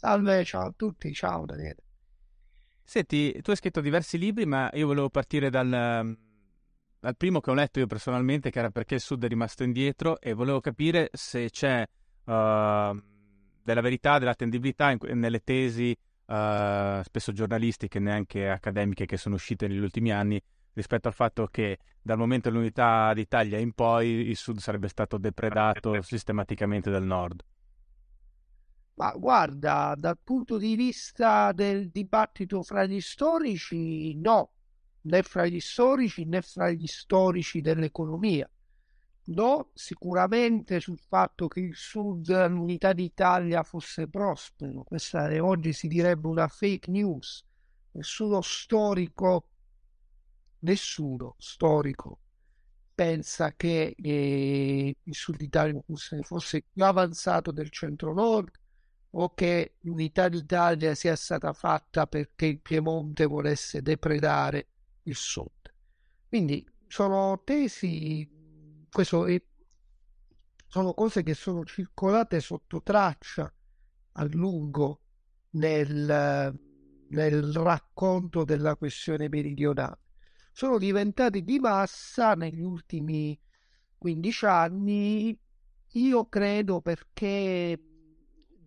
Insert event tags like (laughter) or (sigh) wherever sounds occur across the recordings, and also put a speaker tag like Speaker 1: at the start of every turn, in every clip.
Speaker 1: Salve, ciao a tutti, ciao Daniele.
Speaker 2: Senti, tu hai scritto diversi libri, ma io volevo partire dal, dal primo che ho letto io personalmente, che era Perché il Sud è rimasto indietro, e volevo capire se c'è uh, della verità, dell'attendibilità in, nelle tesi uh, spesso giornalistiche, neanche accademiche, che sono uscite negli ultimi anni, rispetto al fatto che dal momento dell'unità d'Italia in poi il Sud sarebbe stato depredato (laughs) sistematicamente dal Nord.
Speaker 1: Ma guarda, dal punto di vista del dibattito fra gli storici, no, né fra gli storici né fra gli storici dell'economia. No, sicuramente sul fatto che il Sud, l'unità d'Italia fosse prospero. Questa è, oggi si direbbe una fake news. Nessuno storico, nessuno storico pensa che eh, il Sud Italia fosse, fosse più avanzato del centro-nord o che l'unità d'Italia sia stata fatta perché il Piemonte volesse depredare il sud. Quindi sono tesi, questo è, sono cose che sono circolate sotto traccia a lungo nel, nel racconto della questione meridionale. Sono diventati di massa negli ultimi 15 anni, io credo perché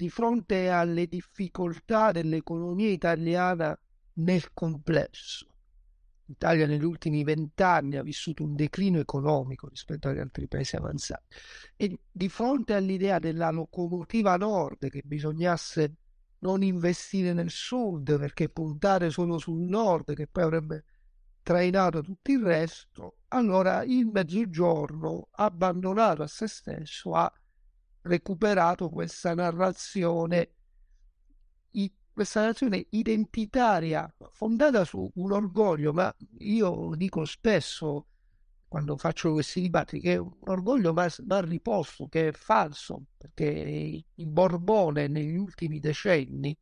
Speaker 1: di fronte alle difficoltà dell'economia italiana nel complesso. L'Italia negli ultimi vent'anni ha vissuto un declino economico rispetto agli altri paesi avanzati e di fronte all'idea della locomotiva nord che bisognasse non investire nel sud perché puntare solo sul nord che poi avrebbe trainato tutto il resto, allora il mezzogiorno abbandonato a se stesso ha recuperato questa narrazione, questa narrazione identitaria fondata su un orgoglio, ma io dico spesso quando faccio questi dibattiti che è un orgoglio mal, riposto, che è falso, perché il Borbone negli ultimi decenni,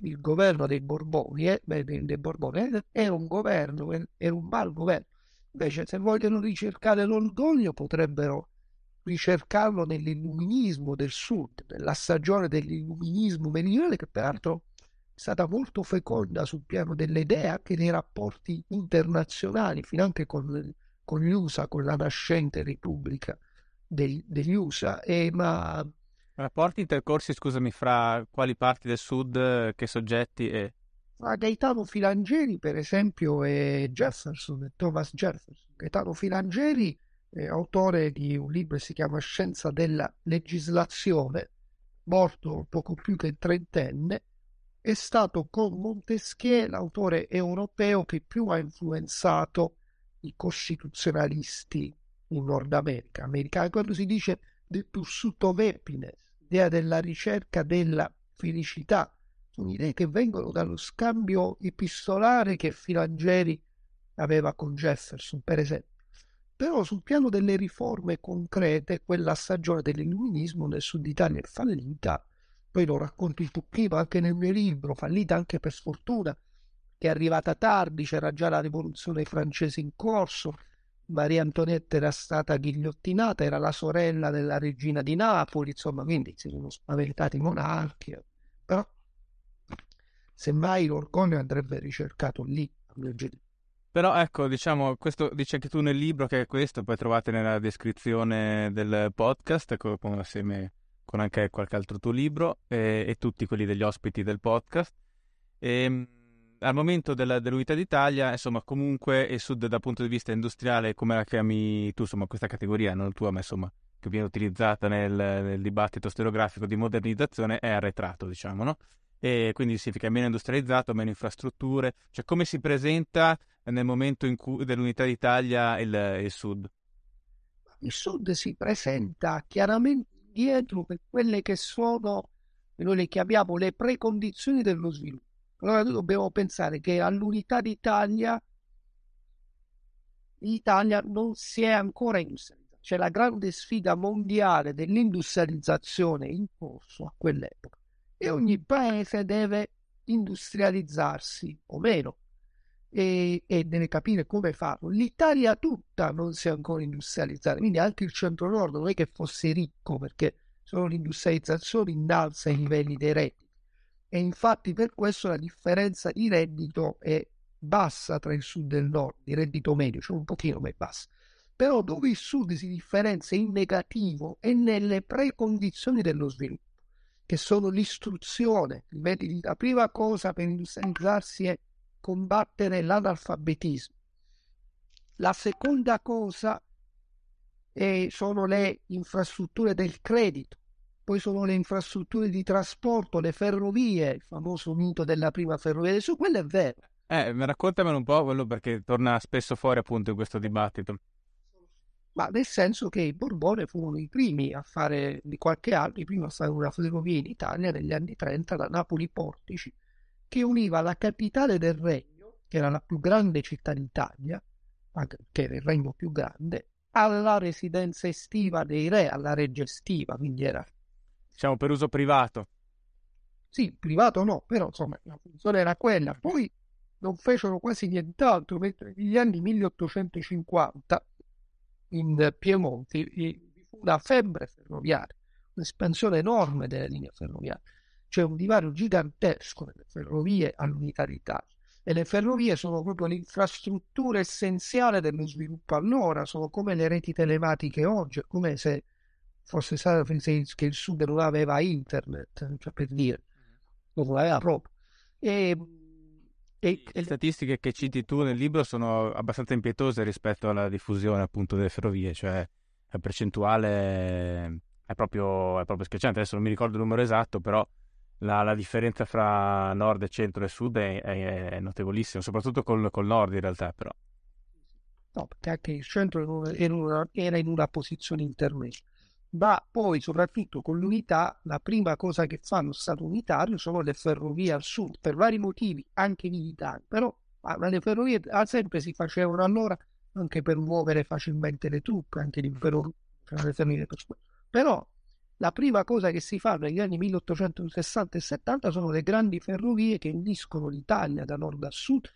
Speaker 1: il governo dei Borboni, eh, dei, Borboni era un governo, era un mal governo. Invece, se vogliono ricercare l'orgoglio, potrebbero ricercarlo nell'illuminismo del sud, nella stagione dell'illuminismo meridionale che peraltro è stata molto feconda sul piano delle idee anche nei rapporti internazionali, finanche con, con gli USA, con la nascente Repubblica degli, degli USA. E, ma...
Speaker 2: Rapporti intercorsi, scusami, fra quali parti del sud, che soggetti e...
Speaker 1: Fra Gaetano Filangeri, per esempio, e Jefferson, e Thomas Jefferson. Gaetano Filangeri eh, autore di un libro che si chiama Scienza della legislazione, morto poco più che trentenne, è stato con Montesquieu l'autore europeo che più ha influenzato i costituzionalisti in Nord America, americani. Quando si dice the pursuit of happiness, l'idea della ricerca della felicità, sono idee che vengono dallo scambio epistolare che Filangeri aveva con Jefferson, per esempio. Però sul piano delle riforme concrete, quella stagione dell'illuminismo nel sud Italia è fallita. Poi lo racconto un pochino anche nel mio libro, fallita anche per sfortuna, che è arrivata tardi, c'era già la rivoluzione francese in corso, Maria Antonietta era stata ghigliottinata, era la sorella della regina di Napoli, insomma, quindi si sono spaventati i monarchi. Però, semmai l'orgoglio andrebbe ricercato lì, a mio giudizio.
Speaker 2: Però ecco, diciamo, questo dice anche tu nel libro che è questo, poi trovate nella descrizione del podcast, con, assieme con anche qualche altro tuo libro e, e tutti quelli degli ospiti del podcast. E, ehm, al momento della, dell'unità d'Italia, insomma, comunque il sud dal punto di vista industriale, come la chiami tu, insomma, questa categoria, non tua, ma insomma, che viene utilizzata nel, nel dibattito storiografico di modernizzazione, è arretrato, diciamo, no? E quindi significa meno industrializzato, meno infrastrutture, cioè come si presenta nel momento in cui dell'unità d'Italia il, il sud?
Speaker 1: Il sud si presenta chiaramente dietro per quelle che sono, noi le chiamiamo le precondizioni dello sviluppo. Allora noi dobbiamo pensare che all'unità d'Italia l'Italia non si è ancora industrializzata. C'è la grande sfida mondiale dell'industrializzazione in corso a quell'epoca e ogni paese deve industrializzarsi o meno e, e deve capire come farlo. L'Italia tutta non si è ancora industrializzata, quindi anche il centro-nord non è che fosse ricco perché solo l'industrializzazione innalza i livelli dei redditi e infatti per questo la differenza di reddito è bassa tra il sud e il nord, di reddito medio, cioè un pochino ma è bassa. Però dove il sud si differenzia in negativo è nelle precondizioni dello sviluppo, che sono l'istruzione. La prima cosa per industrializzarsi è combattere l'analfabetismo. La seconda cosa è, sono le infrastrutture del credito poi sono le infrastrutture di trasporto, le ferrovie, il famoso mito della prima ferrovia Sud, quello è vero.
Speaker 2: Eh, raccontamelo un po' quello perché torna spesso fuori appunto in questo dibattito.
Speaker 1: Ma nel senso che i Borbone furono i primi a fare di qualche anno, i primi a fare una ferrovia in Italia negli anni 30 da Napoli Portici, che univa la capitale del regno, che era la più grande città d'Italia, che era il regno più grande, alla residenza estiva dei re, alla reggia estiva, quindi era
Speaker 2: diciamo per uso privato.
Speaker 1: Sì, privato no, però insomma la funzione era quella. Poi non fecero quasi nient'altro, mentre negli anni 1850 in Piemonte vi fu una febbre ferroviaria, un'espansione enorme delle linee ferroviarie. C'è un divario gigantesco nelle ferrovie all'unità d'Italia. E le ferrovie sono proprio l'infrastruttura essenziale dello sviluppo allora, sono come le reti telematiche oggi, come se fosse stato che il sud non aveva internet, cioè per dire, non aveva proprio. E,
Speaker 2: e, le statistiche che citi tu nel libro sono abbastanza impietose rispetto alla diffusione appunto delle ferrovie, cioè la percentuale è proprio, è proprio schiacciante. Adesso non mi ricordo il numero esatto, però la, la differenza fra nord, centro e sud è, è, è notevolissima, soprattutto col, col, nord in realtà però.
Speaker 1: No, perché anche il centro era in una, era in una posizione intermedia ma poi soprattutto con l'unità la prima cosa che fa lo Stato unitario sono le ferrovie al sud per vari motivi anche militari però le ferrovie sempre si facevano allora anche per muovere facilmente le truppe anche l'impero però la prima cosa che si fa negli anni 1860 e 70 sono le grandi ferrovie che uniscono l'Italia da nord a sud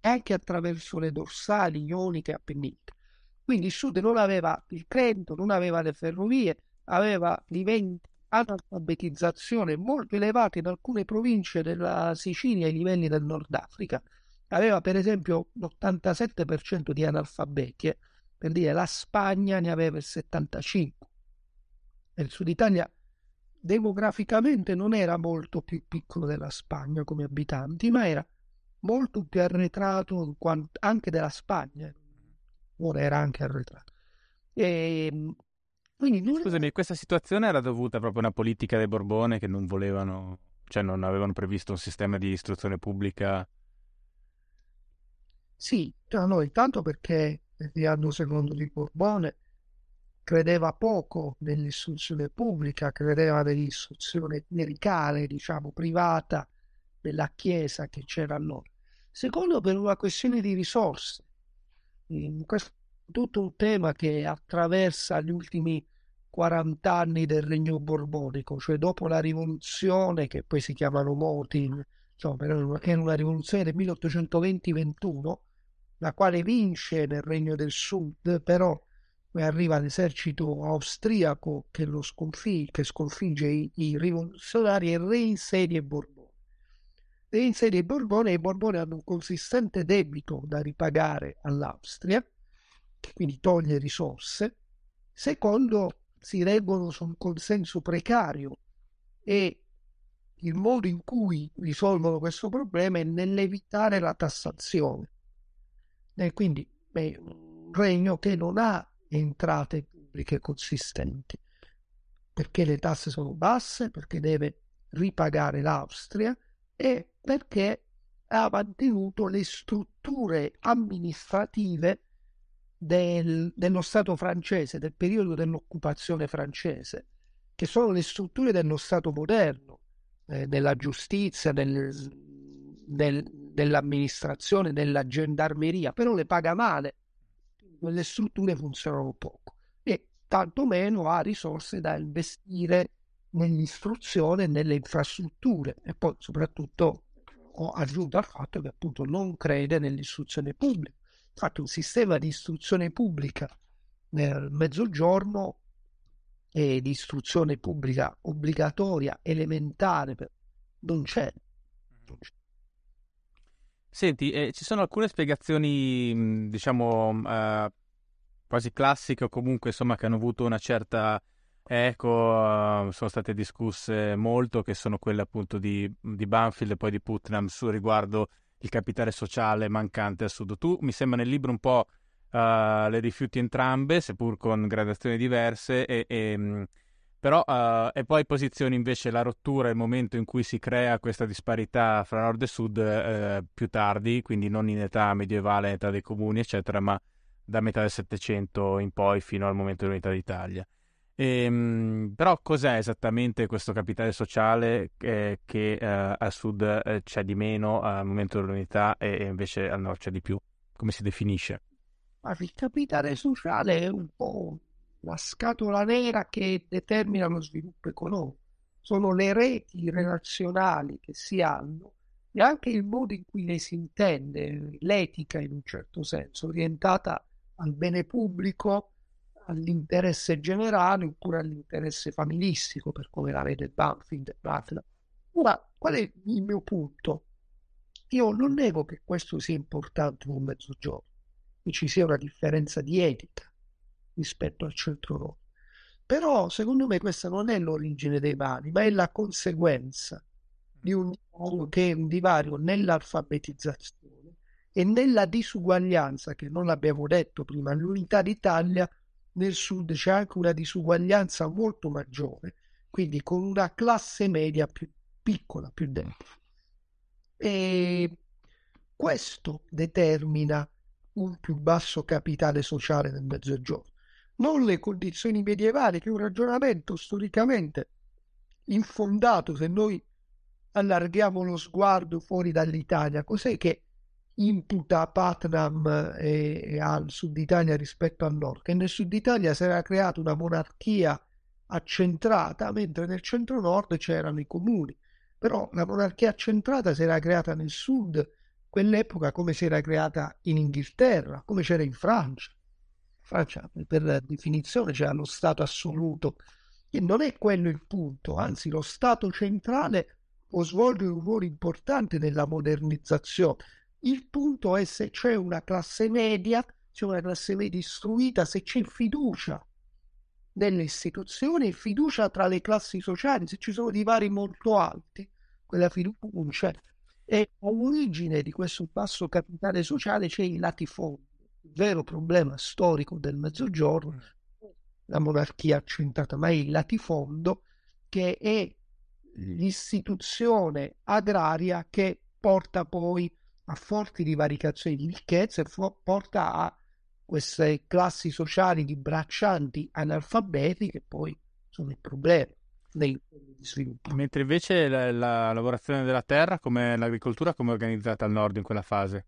Speaker 1: anche attraverso le dorsali ioniche e appenniniche quindi il sud non aveva il credito, non aveva le ferrovie, aveva livelli di analfabetizzazione molto elevati in alcune province della Sicilia ai livelli del Nord Africa. Aveva per esempio l'87% di analfabeti, eh. per dire la Spagna ne aveva il 75%. E il Sud Italia demograficamente non era molto più piccolo della Spagna come abitanti, ma era molto più arretrato anche della Spagna ora era anche arretrato. E, ehm,
Speaker 2: quindi lui... Scusami, questa situazione era dovuta proprio a una politica dei Borbone che non volevano, cioè non avevano previsto un sistema di istruzione pubblica?
Speaker 1: Sì, no, intanto perché Ferdinando II di Borbone credeva poco nell'istruzione pubblica, credeva nell'istruzione clericale, diciamo, privata della Chiesa che c'era allora. Secondo, per una questione di risorse questo è tutto un tema che attraversa gli ultimi 40 anni del regno borbonico, cioè dopo la rivoluzione che poi si chiamano Motin, insomma, era una rivoluzione del 1820-21, la quale vince nel regno del sud, però poi arriva l'esercito austriaco che, lo sconfigge, che sconfigge i, i rivoluzionari e reinsedia i Borboni. Reinsedia i Borbone e i Borbone hanno un consistente debito da ripagare all'Austria, che quindi toglie risorse. Secondo, si reggono su un consenso precario e il modo in cui risolvono questo problema è nell'evitare la tassazione. E quindi è un regno che non ha entrate pubbliche consistenti, perché le tasse sono basse, perché deve ripagare l'Austria e perché ha mantenuto le strutture amministrative del, dello Stato francese, del periodo dell'occupazione francese, che sono le strutture dello Stato moderno, eh, della giustizia, del, del, dell'amministrazione, della gendarmeria, però le paga male, quelle strutture funzionano poco e tantomeno ha risorse da investire nell'istruzione nelle infrastrutture e poi soprattutto aggiunto al fatto che appunto non crede nell'istruzione pubblica. Infatti un sistema di istruzione pubblica nel mezzogiorno e di istruzione pubblica obbligatoria, elementare, non c'è. Non c'è.
Speaker 2: Senti, eh, ci sono alcune spiegazioni, diciamo, eh, quasi classiche o comunque insomma che hanno avuto una certa eco, uh, sono state discusse molto, che sono quelle appunto di, di Banfield e poi di Putnam su riguardo il capitale sociale mancante al sud. Tu mi sembra nel libro un po' uh, le rifiuti entrambe, seppur con gradazioni diverse, e, e, però uh, e poi posizioni invece la rottura, il momento in cui si crea questa disparità fra nord e sud uh, più tardi, quindi non in età medievale, in età dei comuni, eccetera, ma da metà del Settecento in poi fino al momento dell'unità d'Italia. Ehm, però cos'è esattamente questo capitale sociale eh, che eh, al sud eh, c'è di meno al momento dell'unità e, invece al nord c'è di più? Come si definisce?
Speaker 1: Il capitale sociale è un po' la scatola nera che determina lo sviluppo economico. Sono le reti relazionali che si hanno e anche il modo in cui le si intende, l'etica in un certo senso, orientata al bene pubblico all'interesse generale oppure all'interesse familistico, per come la vede Banfield e Butler. Ora, qual è il mio punto? Io non nego che questo sia importante in un mezzogiorno, che ci sia una differenza di etica rispetto al centro-nord. Però, secondo me, questa non è l'origine dei mali, ma è la conseguenza di un divario che è un divario nell'alfabetizzazione e nella disuguaglianza, che non abbiamo detto prima, l'unità d'Italia nel sud c'è anche una disuguaglianza molto maggiore, quindi con una classe media più piccola, più debole. E questo determina un più basso capitale sociale nel mezzogiorno, non le condizioni medievali, che è un ragionamento storicamente infondato se noi allarghiamo lo sguardo fuori dall'Italia. Cos'è che imputa a Patnam e, al sud Italia rispetto al nord, che nel sud Italia si era creata una monarchia accentrata, mentre nel centro nord c'erano i comuni. Però la monarchia accentrata si era creata nel sud, quell'epoca come si era creata in Inghilterra, come c'era in Francia. Francia, per definizione, c'era lo Stato assoluto. E non è quello il punto, anzi lo Stato centrale può svolgere un ruolo importante nella modernizzazione il punto è se c'è una classe media, c'è una classe media istruita, se c'è fiducia nelle istituzioni e fiducia tra le classi sociali, se ci sono divari molto alti, quella fiducia e all'origine di questo basso capitale sociale c'è il latifondo, il vero problema storico del mezzogiorno, mm. la monarchia accentrata, ma è il latifondo che è l'istituzione agraria che porta poi a forti divaricazioni di ricchezza e porta a queste classi sociali di braccianti analfabeti che poi sono il problema dei di sviluppo.
Speaker 2: Mentre invece la, la lavorazione della terra, come l'agricoltura, come è organizzata al nord in quella fase?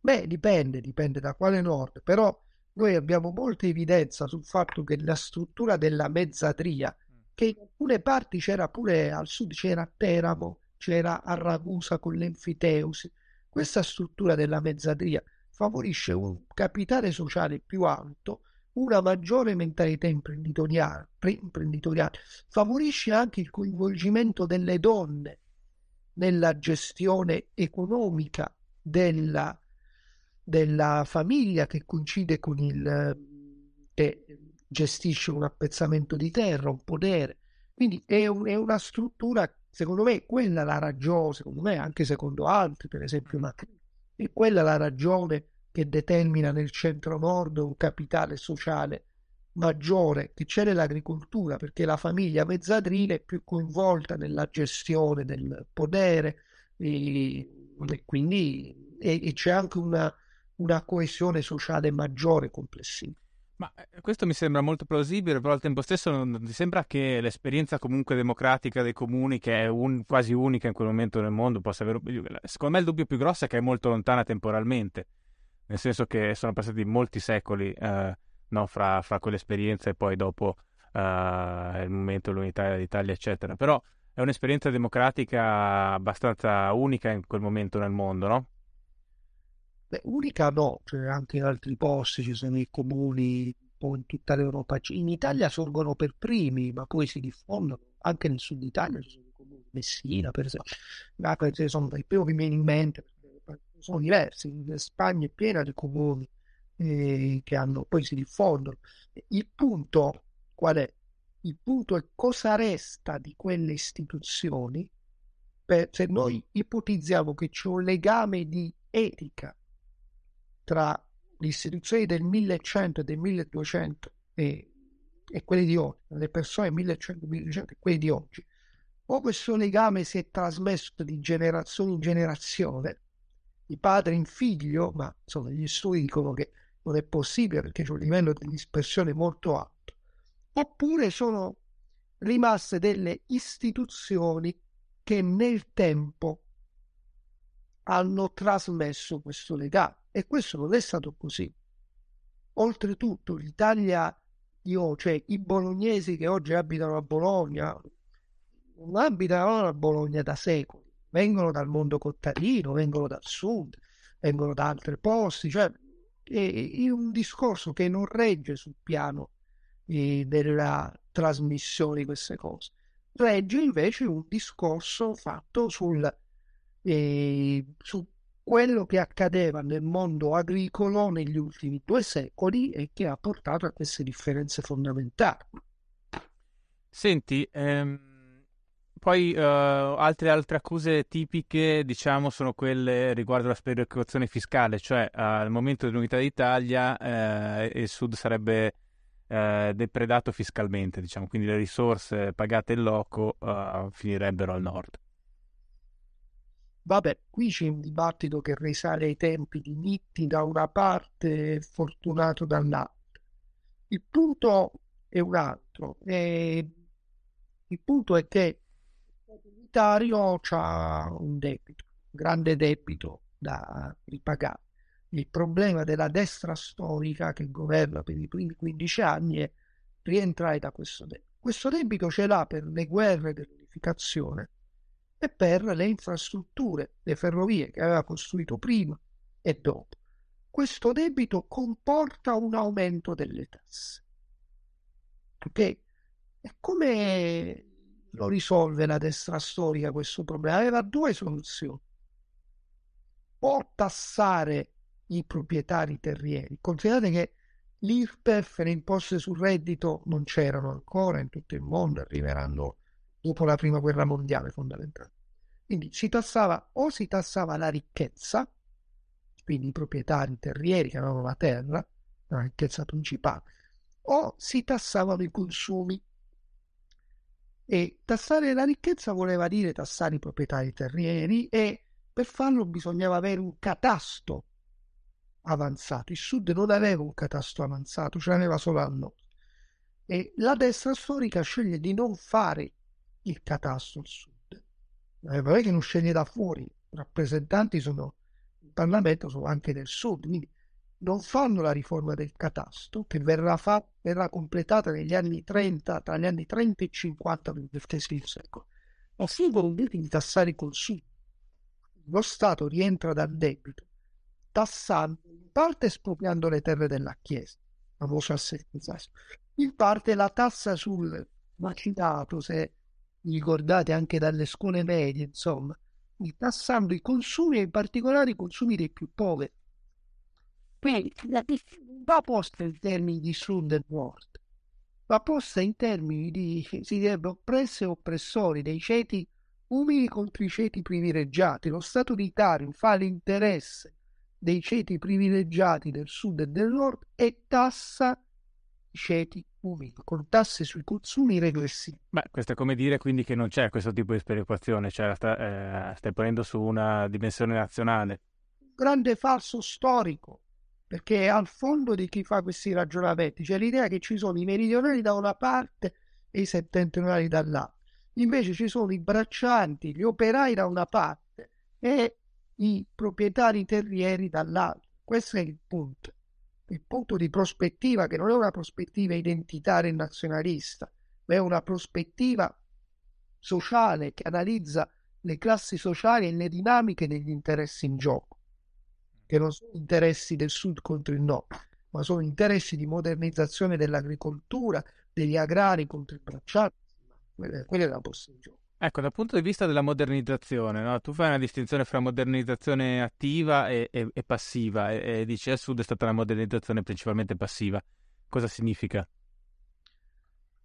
Speaker 1: Beh, dipende, dipende da quale nord, però noi abbiamo molta evidenza sul fatto che la struttura della mezzadria, che in alcune parti c'era pure al sud, c'era Teramo, c'era a Ragusa con l'enfiteusi. Questa struttura della mezzadria favorisce un capitale sociale più alto, una maggiore mentalità imprenditoriale, imprenditoriale, favorisce anche il coinvolgimento delle donne nella gestione economica della, della famiglia che coincide con il che gestisce un appezzamento di terra, un podere. Quindi è, un, è una struttura secondo me quella è la ragione, secondo me anche secondo altri, per esempio Macri, è quella la ragione che determina nel centro-nord un capitale sociale maggiore che c'è nell'agricoltura, perché la famiglia mezzadrile è più coinvolta nella gestione del podere e, e quindi e, e c'è anche una, una coesione sociale maggiore complessiva.
Speaker 2: Ma eh, questo mi sembra molto plausibile, però al tempo stesso non ti sembra che l'esperienza comunque democratica dei comuni, che è un, quasi unica in quel momento nel mondo, possa avere... Secondo me il dubbio più grosso è che è molto lontana temporalmente, nel senso che sono passati molti secoli eh, no, fra, fra quell'esperienza e poi dopo eh, il momento dell'unità d'Italia, eccetera. Però è un'esperienza democratica abbastanza unica in quel momento nel mondo, no?
Speaker 1: Beh, unica no, cioè anche in altri posti ci sono i comuni in tutta l'Europa. In Italia sorgono per primi, ma poi si diffondono. Anche nel sud Italia ci sono comuni, Messina per esempio. Ma sono i primi che mi viene in mente, sono diversi. In Spagna è piena di comuni eh, che hanno, poi si diffondono. Il punto qual è? Il punto è cosa resta di quelle istituzioni per, se noi ipotizziamo che c'è un legame di etica tra le istituzioni del 1100 e del 1200 e, e quelle di oggi, le persone 1100 e 1200 e quelle di oggi, o questo legame si è trasmesso di generazione in generazione, di padre in figlio, ma insomma gli studi dicono che non è possibile perché c'è un livello di dispersione molto alto, oppure sono rimaste delle istituzioni che nel tempo hanno trasmesso questo legame. E questo non è stato così. Oltretutto l'Italia di oggi, cioè i bolognesi che oggi abitano a Bologna, non abitano a Bologna da secoli, vengono dal mondo contadino, vengono dal sud, vengono da altri posti, cioè è, un discorso che non regge sul piano eh, della trasmissione di queste cose, regge invece un discorso fatto sul, eh, su quello che accadeva nel mondo agricolo negli ultimi due secoli e che ha portato a queste differenze fondamentali.
Speaker 2: Senti, ehm, poi uh, altre, altre, accuse tipiche, diciamo, sono quelle riguardo la sperequazione fiscale, cioè uh, al momento dell'unità d'Italia uh, il Sud sarebbe depredato fiscalmente, diciamo, quindi le risorse pagate in loco finirebbero al nord.
Speaker 1: Vabbè, qui c'è un dibattito che risale ai tempi di Nitti da una parte e Fortunato dall'altra. Il punto è un altro. E il punto è che il unitario ha un debito, un grande debito da ripagare. Il problema della destra storica che governa per i primi 15 anni è rientrare da questo debito. Questo debito ce l'ha per le guerre dell'unificazione e per le infrastrutture, le ferrovie che aveva costruito prima e dopo. Questo debito comporta un aumento delle tasse. Ok? E come lo risolve la destra storica questo problema? Aveva due soluzioni. O tassare i proprietari terrieri. Considerate che l'IRPEF le imposte sul reddito non c'erano ancora in tutto il mondo, arriveranno dopo la prima guerra mondiale fondamentalmente. Quindi si tassava o si tassava la ricchezza, quindi i proprietari terrieri che avevano la terra, la ricchezza principale, o si tassavano i consumi. E tassare la ricchezza voleva dire tassare i proprietari terrieri e per farlo bisognava avere un catasto avanzato. Il sud non aveva un catasto avanzato, ce l'aveva solo al nord. E la destra storica sceglie di non fare il catasto al sud eh, non è che non sceglie da fuori, i rappresentanti sono in Parlamento, sono anche del sud, quindi non fanno la riforma del catasto che verrà, fa- verrà completata negli anni 30, tra gli anni 30 e 50 del XX secolo, ma fingono di tassare i consumi. Lo Stato rientra dal debito, tassando, in parte espropriando le terre della Chiesa, famoso assenza, in parte la tassa sul macinato, se ricordate anche dalle scuole medie, insomma, tassando i consumi e in particolare i consumi dei più poveri. Quindi va posta in termini di sud e nord, va posta in termini di si direbbe oppressi e oppressori, dei ceti umili contro i ceti privilegiati. Lo Stato unitario fa l'interesse dei ceti privilegiati del sud e del nord e tassa ceti umili con tasse sui consumi regressivi.
Speaker 2: Beh, questo è come dire quindi che non c'è questo tipo di sperequazione, cioè sta, eh, stai ponendo su una dimensione nazionale.
Speaker 1: Un grande falso storico, perché al fondo di chi fa questi ragionamenti c'è l'idea che ci sono i meridionali da una parte e i settentrionali dall'altra. Invece ci sono i braccianti, gli operai da una parte e i proprietari terrieri dall'altra. Questo è il punto. Il punto di prospettiva che non è una prospettiva identitaria e nazionalista, ma è una prospettiva sociale che analizza le classi sociali e le dinamiche degli interessi in gioco, che non sono interessi del sud contro il nord, ma sono interessi di modernizzazione dell'agricoltura, degli agrari contro il bracciato. Quella, quella è la posta in gioco.
Speaker 2: Ecco, dal punto di vista della modernizzazione, no? tu fai una distinzione fra modernizzazione attiva e, e, e passiva e, e, dici al sud è stata una modernizzazione principalmente passiva. Cosa significa?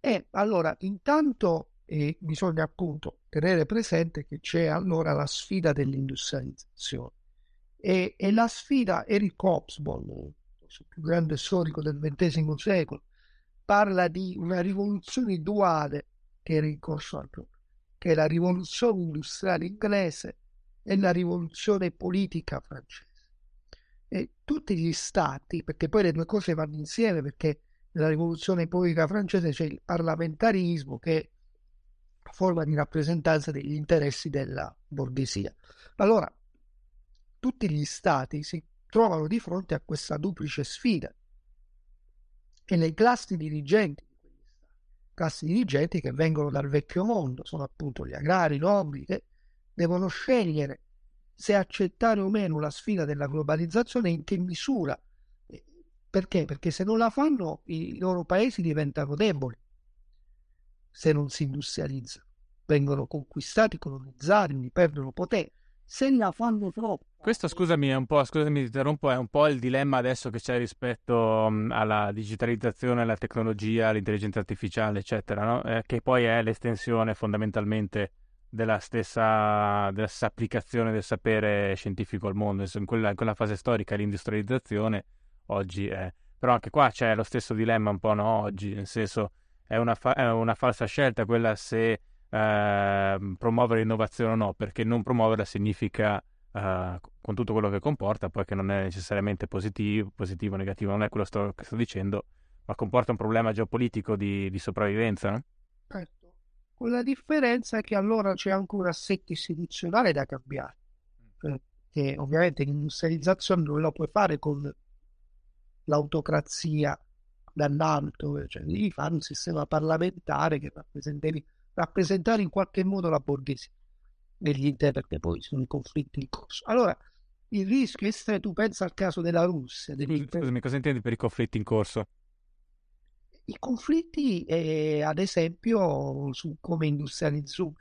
Speaker 1: Eh, allora, intanto eh, bisogna appunto tenere presente che c'è allora la sfida dell'industrializzazione e, e la sfida Eric Hobsbawm, il più grande storico del XX secolo, parla di una rivoluzione duale che era in corso al proprio che la rivoluzione industriale inglese e la rivoluzione politica francese. E tutti gli stati, perché poi le due cose vanno insieme, perché nella rivoluzione politica francese c'è il parlamentarismo che è una forma di rappresentanza degli interessi della borghesia. Allora, tutti gli stati si trovano di fronte a questa duplice sfida e le classi dirigenti classi dirigenti che vengono dal vecchio mondo, sono appunto gli agrari, i nobili, che devono scegliere se accettare o meno la sfida della globalizzazione e in che misura. Perché? Perché se non la fanno i loro paesi diventano deboli, se non si industrializzano, vengono conquistati, colonizzati, perdono potere
Speaker 2: Questo, scusami, è un po', scusami, interrompo, è un po' il dilemma adesso che c'è rispetto alla digitalizzazione, alla tecnologia, all'intelligenza artificiale, eccetera, no? eh, che poi è l'estensione fondamentalmente della stessa, della stessa, applicazione del sapere scientifico al mondo. In quella, in quella fase storica l'industrializzazione oggi è... Però anche qua c'è lo stesso dilemma un po' no? oggi, nel senso è una, fa- è una falsa scelta quella se eh, promuovere l'innovazione o no, perché non promuoverla significa, eh, con tutto quello che comporta, poi che non è necessariamente positivo, positivo o negativo, non è quello sto, che sto dicendo, ma comporta un problema geopolitico di, di sopravvivenza. No?
Speaker 1: Certo, con la differenza che allora c'è anche un assetto istituzionale da cambiare, perché ovviamente l'industrializzazione non la puoi fare con l'autocrazia dall'alto, cioè devi fare un sistema parlamentare che rappresenti rappresentare in qualche modo la borghesia interni, perché poi sono i conflitti in corso. Allora, il rischio è se tu pensa al caso della Russia.
Speaker 2: Degli... Scusami, cosa intendi per i conflitti in corso?
Speaker 1: I conflitti, eh, ad esempio, su come industrializzare,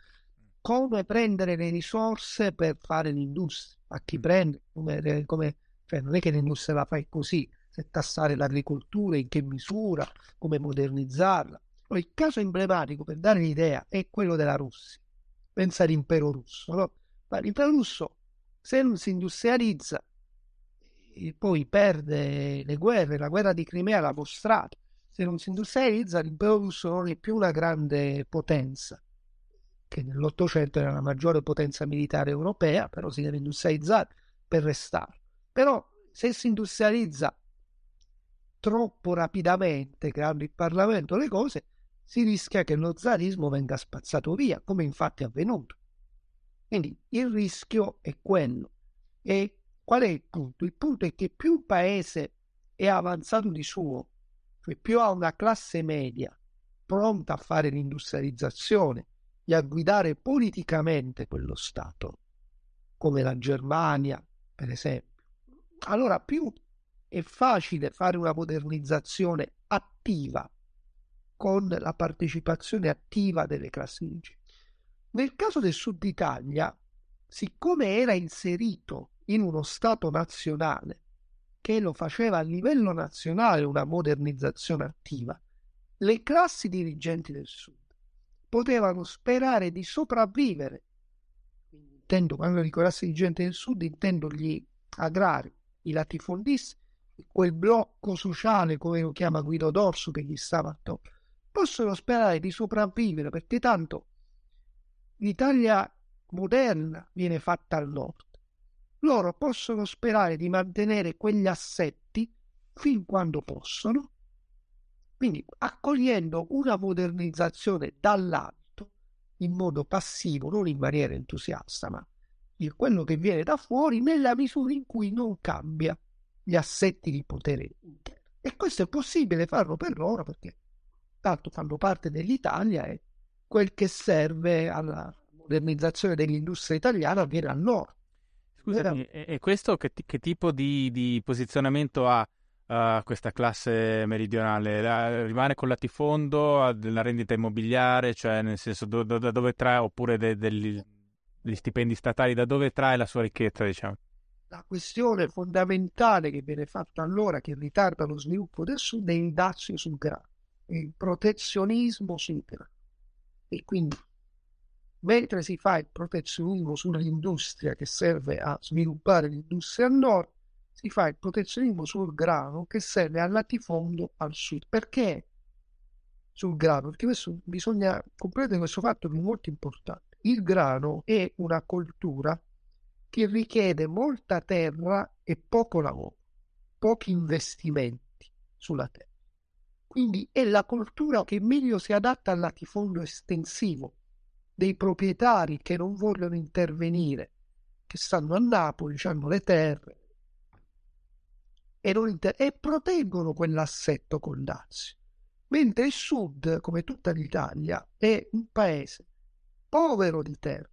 Speaker 1: come prendere le risorse per fare l'industria, a chi prende, come, come, cioè non è che l'industria la fai così, se tassare l'agricoltura, in che misura, come modernizzarla. Il caso emblematico, per dare un'idea, è quello della Russia. Pensa all'impero russo. No? Ma l'impero russo, se non si industrializza, poi perde le guerre, la guerra di Crimea l'ha mostrato. Se non si industrializza, l'impero russo non è più una grande potenza, che nell'Ottocento era la maggiore potenza militare europea, però si deve industrializzare per restare. Però se si industrializza troppo rapidamente, creando il Parlamento, le cose, si rischia che lo zarismo venga spazzato via, come infatti è avvenuto. Quindi il rischio è quello. E qual è il punto? Il punto è che più un paese è avanzato di suo, cioè più ha una classe media pronta a fare l'industrializzazione e a guidare politicamente quello Stato, come la Germania, per esempio, allora più è facile fare una modernizzazione attiva con la partecipazione attiva delle classi dirigenti. Nel caso del Sud Italia, siccome era inserito in uno Stato nazionale che lo faceva a livello nazionale una modernizzazione attiva, le classi dirigenti del Sud potevano sperare di sopravvivere intendo, quando dico classe dirigente del sud, intendo gli agrari, i latifondisti, quel blocco sociale, come lo chiama Guido Dorso, che gli stava attorno, possono sperare di sopravvivere perché tanto l'Italia moderna viene fatta al nord. Loro possono sperare di mantenere quegli assetti fin quando possono, quindi accogliendo una modernizzazione dall'alto in modo passivo, non in maniera entusiasta, ma quello che viene da fuori nella misura in cui non cambia gli assetti di potere interno. E questo è possibile farlo per loro perché tanto fanno parte dell'Italia e quel che serve alla modernizzazione dell'industria italiana viene a loro.
Speaker 2: Scusami, e, e questo che, che tipo di, di, posizionamento ha uh, questa classe meridionale? La, rimane con latifondo della rendita immobiliare, cioè nel senso do, do, da dove trae, oppure de, degli, degli stipendi statali, da dove trae la sua ricchezza, diciamo?
Speaker 1: La questione fondamentale che viene fatta allora, che ritarda lo sviluppo del Sud, è il dazio sul grano, il protezionismo sul grano. E quindi mentre si fa il protezionismo sull'industria che serve a sviluppare l'industria al nord, si fa il protezionismo sul grano che serve al latifondo al sud. Perché sul grano? Perché questo, bisogna comprendere questo fatto che è molto importante. Il grano è una coltura che richiede molta terra e poco lavoro, pochi investimenti sulla terra. Quindi è la coltura che meglio si adatta al latifondo estensivo dei proprietari che non vogliono intervenire, che stanno a Napoli, hanno le terre e, inter- e proteggono quell'assetto con dazio. Mentre il sud, come tutta l'Italia, è un paese povero di terra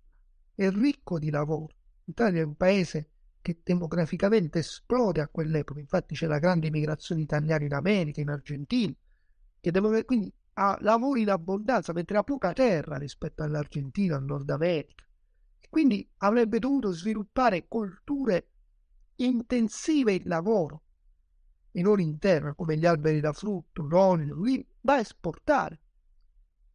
Speaker 1: e ricco di lavoro. L'Italia è un paese che demograficamente esplode a quell'epoca, infatti c'è la grande immigrazione italiana in America, in Argentina, che demog- quindi ha lavori in abbondanza, mentre ha poca terra rispetto all'Argentina, al Nord America. Quindi avrebbe dovuto sviluppare colture intensive in lavoro e non in terra, come gli alberi da frutto, l'olio, lì da esportare.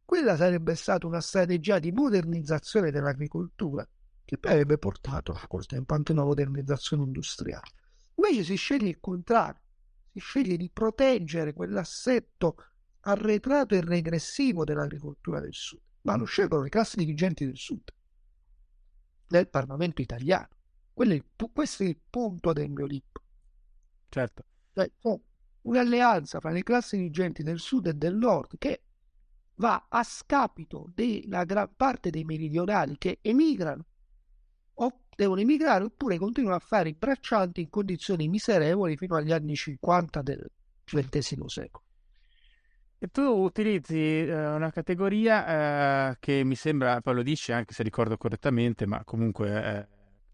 Speaker 1: Quella sarebbe stata una strategia di modernizzazione dell'agricoltura che poi avrebbe portato col tempo anche una modernizzazione industriale. Invece si sceglie il contrario, si sceglie di proteggere quell'assetto arretrato e regressivo dell'agricoltura del Sud, ma lo scelgono le classi dirigenti del Sud, del Parlamento italiano. È questo è il punto del mio libro.
Speaker 2: Certo.
Speaker 1: Cioè, un'alleanza fra le classi dirigenti del Sud e del Nord che va a scapito della gran parte dei meridionali che emigrano o devono emigrare oppure continuano a fare i braccianti in condizioni miserevoli fino agli anni 50 del XX secolo.
Speaker 2: E tu utilizzi eh, una categoria eh, che mi sembra, poi lo dici anche se ricordo correttamente, ma comunque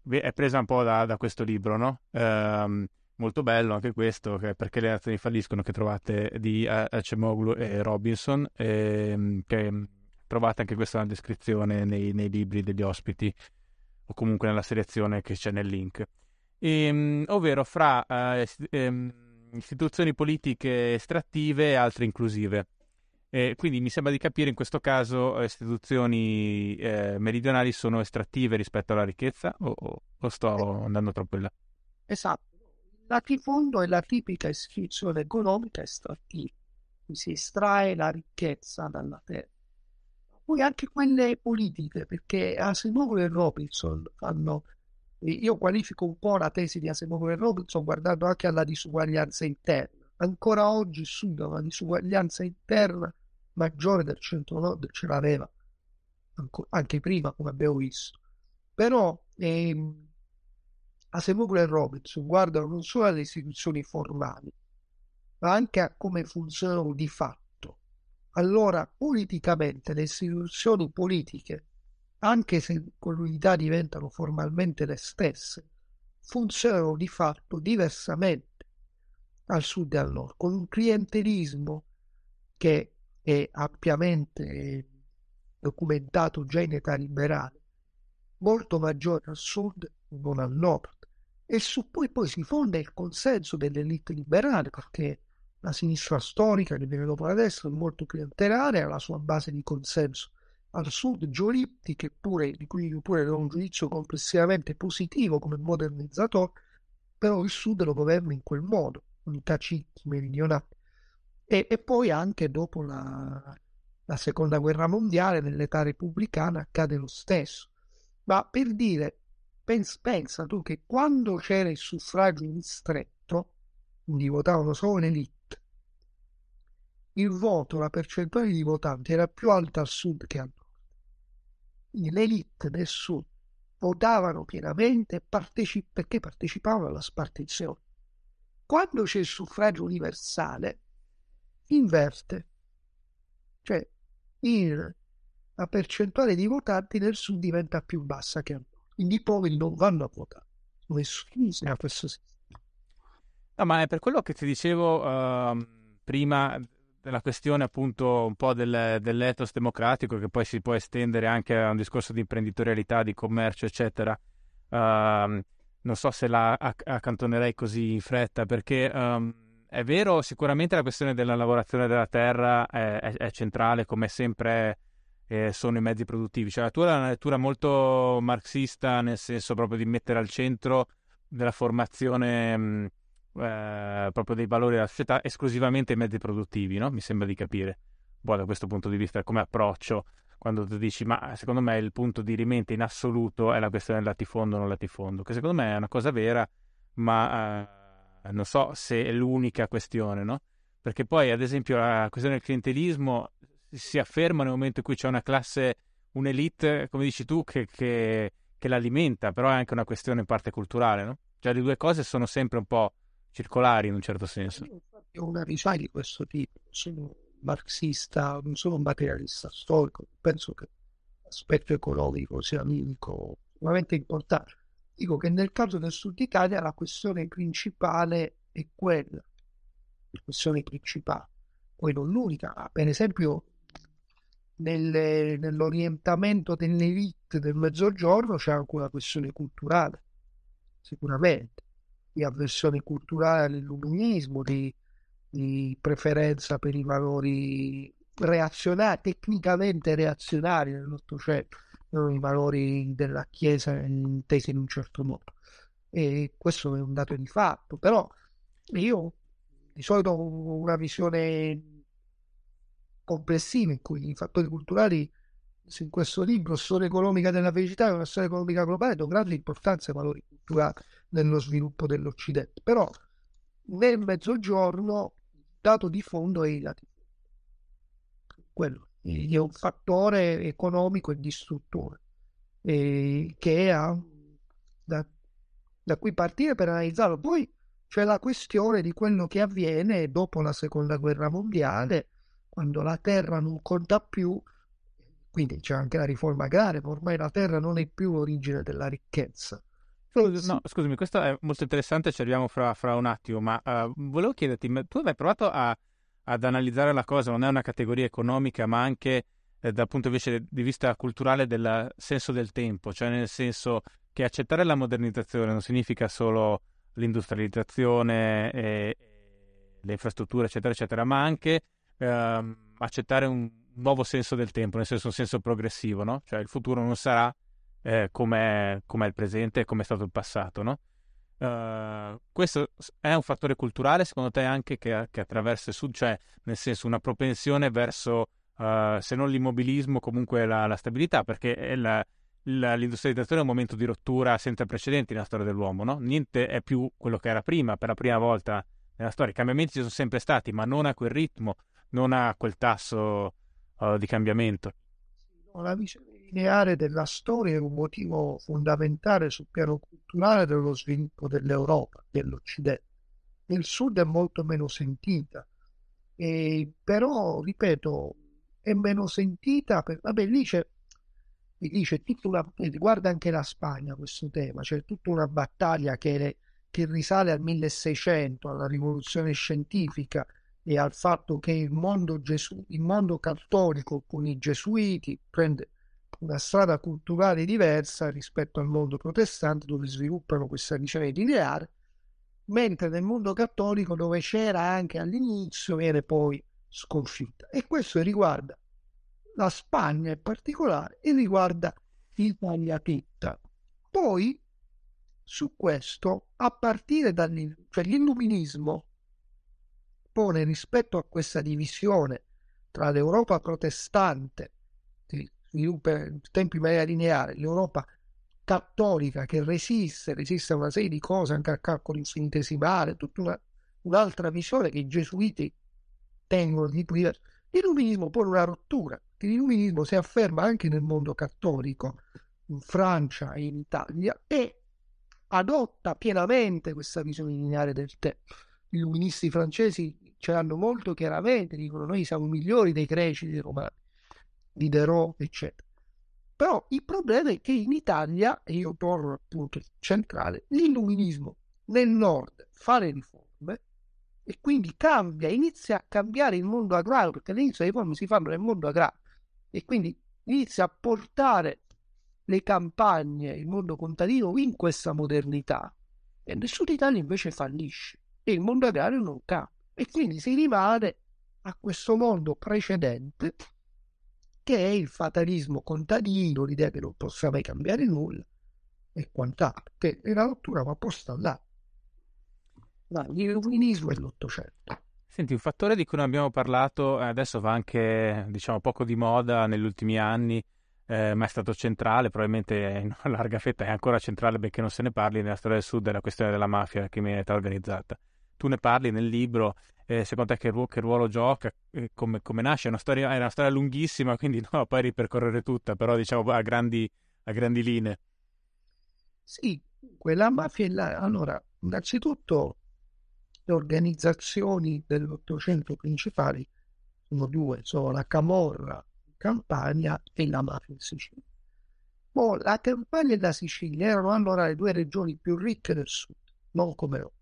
Speaker 2: eh, è presa un po' da, da questo libro, no? Ehm, molto bello anche questo, perché le azioni falliscono che trovate di Acemoglu e Robinson, ehm, che trovate anche questa descrizione nei, nei, libri degli ospiti o comunque nella selezione che c'è nel link. E, ehm, ovvero fra... Eh, ehm, istituzioni politiche estrattive e altre inclusive. E quindi mi sembra di capire in questo caso eh, istituzioni eh, meridionali sono estrattive rispetto alla ricchezza o, o sto andando troppo in là?
Speaker 1: Esatto. Latifondo è la tipica istituzione economica estrattiva, si estrae la ricchezza dalla terra. Poi anche quelle politiche, perché Asimov e Robinson fanno io qualifico un po' la tesi di Asimov e Robinson guardando anche alla disuguaglianza interna. Ancora oggi il Sud ha una disuguaglianza interna maggiore del centro-nord, ce l'aveva anche prima, come abbiamo visto. Però ehm, Asimov e Robinson guardano non solo alle istituzioni formali, ma anche a come funzionano di fatto. Allora, politicamente, le istituzioni politiche anche se con l'unità diventano formalmente le stesse, funzionano di fatto diversamente al sud e al nord, con un clientelismo che è ampiamente documentato già in età liberale, molto maggiore al sud e non al nord. E su cui poi si fonda il consenso dell'elite liberale, perché la sinistra storica che viene dopo la destra è molto clientelare, ha la sua base di consenso al sud Giolitti, che pure, di cui io pure ho un giudizio complessivamente positivo come modernizzatore, però il sud lo governa in quel modo, con i taciti meridionali. E, e poi anche dopo la, la seconda guerra mondiale, nell'età repubblicana, accade lo stesso. Ma per dire, pensa, pensa tu che quando c'era il suffragio ristretto, quindi votavano solo l'elite, il voto, la percentuale di votanti era più alta al sud che al nord. L'elite del sud votavano pienamente parteci- perché partecipavano alla spartizione. Quando c'è il suffragio universale, inverte. Cioè, il, la percentuale di votanti nel sud diventa più bassa che al nord. Quindi i poveri non vanno a votare. Sono esclusi da questo sistema.
Speaker 2: No, ma è per quello che ti dicevo uh, prima della questione appunto un po' del, dell'ethos democratico che poi si può estendere anche a un discorso di imprenditorialità, di commercio, eccetera. Uh, non so se la accantonerei così in fretta perché um, è vero, sicuramente la questione della lavorazione della terra è, è, è centrale, come sempre eh, sono i mezzi produttivi. Cioè, la tua è una lettura molto marxista, nel senso proprio di mettere al centro della formazione mh, eh, proprio dei valori della società esclusivamente i mezzi produttivi, no? Mi sembra di capire. Boh, da questo punto di vista, come approccio, quando tu dici, ma secondo me il punto di rimente in assoluto è la questione del latifondo o non latifondo, che secondo me è una cosa vera, ma eh, non so se è l'unica questione, no? Perché poi, ad esempio, la questione del clientelismo si afferma nel momento in cui c'è una classe, un'elite, come dici tu, che, che, che l'alimenta, però è anche una questione in parte culturale, no? Cioè le due cose sono sempre un po' circolari in un certo senso. Io
Speaker 1: ho una visione di questo tipo, sono marxista, non sono un materialista storico, penso che l'aspetto economico sia l'unico veramente importante. Dico che nel caso del Sud Italia la questione principale è quella, la questione principale, poi non l'unica, per esempio nelle, nell'orientamento dell'elite del mezzogiorno c'è anche una questione culturale, sicuramente di avversione culturale all'illuminismo, di, di preferenza per i valori reazionari, tecnicamente reazionari nell'Ottocento, i valori della Chiesa intesi in un certo modo. E questo è un dato di fatto, però io di solito ho una visione complessiva in cui i fattori culturali in questo libro, Storia economica della felicità, è una storia economica globale, do grande importanza ai valori culturali nello sviluppo dell'Occidente. Però nel mezzogiorno il dato di fondo è il. Quello è un fattore economico e distruttore eh, che ha da, da cui partire per analizzarlo. Poi c'è la questione di quello che avviene dopo la seconda guerra mondiale, quando la terra non conta più, quindi c'è anche la riforma agraria, ormai la terra non è più l'origine della ricchezza,
Speaker 2: No, scusami, questo è molto interessante, ci arriviamo fra, fra un attimo, ma uh, volevo chiederti, ma tu hai provato a, ad analizzare la cosa, non è una categoria economica, ma anche eh, dal punto di vista culturale del senso del tempo, cioè nel senso che accettare la modernizzazione non significa solo l'industrializzazione e le infrastrutture, eccetera, eccetera, ma anche uh, accettare un nuovo senso del tempo, nel senso un senso progressivo, no? Cioè il futuro non sarà eh, come è il presente e come è stato il passato, no? Uh, questo è un fattore culturale secondo te anche che, che attraversa il sud, cioè nel senso una propensione verso uh, se non l'immobilismo comunque la, la stabilità perché la, la, l'industrializzazione è un momento di rottura senza precedenti nella storia dell'uomo, no? niente è più quello che era prima per la prima volta nella storia, i cambiamenti ci sono sempre stati ma non a quel ritmo, non a quel tasso uh, di cambiamento.
Speaker 1: La visione lineare della storia è un motivo fondamentale sul piano culturale dello sviluppo dell'Europa, dell'Occidente. Nel sud è molto meno sentita, e, però, ripeto, è meno sentita, per, vabbè, lì c'è, lì c'è tutta una, riguarda anche la Spagna questo tema, c'è tutta una battaglia che, che risale al 1600, alla rivoluzione scientifica, e al fatto che il mondo, Gesu- il mondo cattolico con i gesuiti prende una strada culturale diversa rispetto al mondo protestante dove sviluppano questa visione lineare, mentre nel mondo cattolico dove c'era anche all'inizio viene poi sconfitta. E questo riguarda la Spagna in particolare e riguarda l'Italia tutta. Poi su questo, a partire dall'illuminismo, cioè pone rispetto a questa divisione tra l'Europa protestante, che sviluppa in tempi in maniera lineare, l'Europa cattolica che resiste, resiste a una serie di cose, anche al calcolo infinitesimale, tutta una, un'altra visione che i gesuiti tengono di diverso. L'illuminismo pone una rottura, l'illuminismo si afferma anche nel mondo cattolico, in Francia e in Italia, e adotta pienamente questa visione lineare del tempo. I illuministi francesi ce l'hanno molto chiaramente, dicono noi siamo migliori dei greci, dei romani, di Derò, eccetera. Però il problema è che in Italia, e io torno appunto centrale, l'illuminismo nel nord fa le riforme e quindi cambia, inizia a cambiare il mondo agrario, perché all'inizio le riforme si fanno nel mondo agrario e quindi inizia a portare le campagne, il mondo contadino in questa modernità e nel sud Italia invece fallisce e il mondo agrario non cambia e quindi si rimane a questo mondo precedente che è il fatalismo contadino, l'idea che non possa mai cambiare nulla e quant'altro, che la rottura va posta là. No, l'illuminismo è l'Ottocento.
Speaker 2: Senti, un fattore di cui non abbiamo parlato, eh, adesso va anche, diciamo, poco di moda negli ultimi anni, eh, ma è stato centrale, probabilmente in una (laughs) larga fetta è ancora centrale benché non se ne parli nella storia del Sud, è la questione della mafia, la criminalità organizzata. Tu ne parli nel libro, eh, secondo te che, ruolo, che ruolo gioca, eh, come, come, nasce? È una, storia, è una storia lunghissima, (laughs) quindi no, poi ripercorrere tutta, però diciamo a grandi, a grandi linee.
Speaker 1: Sì, quella mafia è la... Allora, innanzitutto le organizzazioni dell'Ottocento principali sono due, sono la Camorra in Campania e la mafia in Sicilia. Boh, la Campania e la Sicilia erano allora le due regioni più ricche del sud, non come oggi,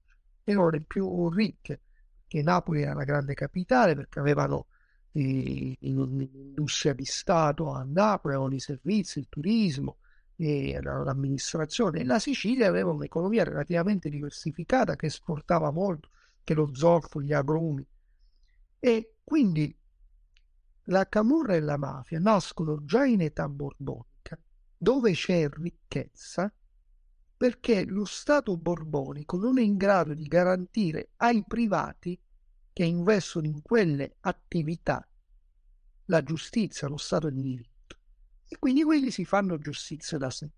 Speaker 1: erano le più ricche che Napoli era la grande capitale perché avevano eh, l'industria di Stato a Napoli, avevano i servizi, il turismo, e l'amministrazione. La Sicilia aveva un'economia relativamente diversificata che esportava molto, che lo zolfo, gli agrumi. E quindi la camorra e la mafia nascono già in età borbonica, dove c'è ricchezza, perché lo Stato borbonico non è in grado di garantire ai privati che investono in quelle attività la giustizia, lo Stato di diritto. E quindi quelli si fanno giustizia da sé.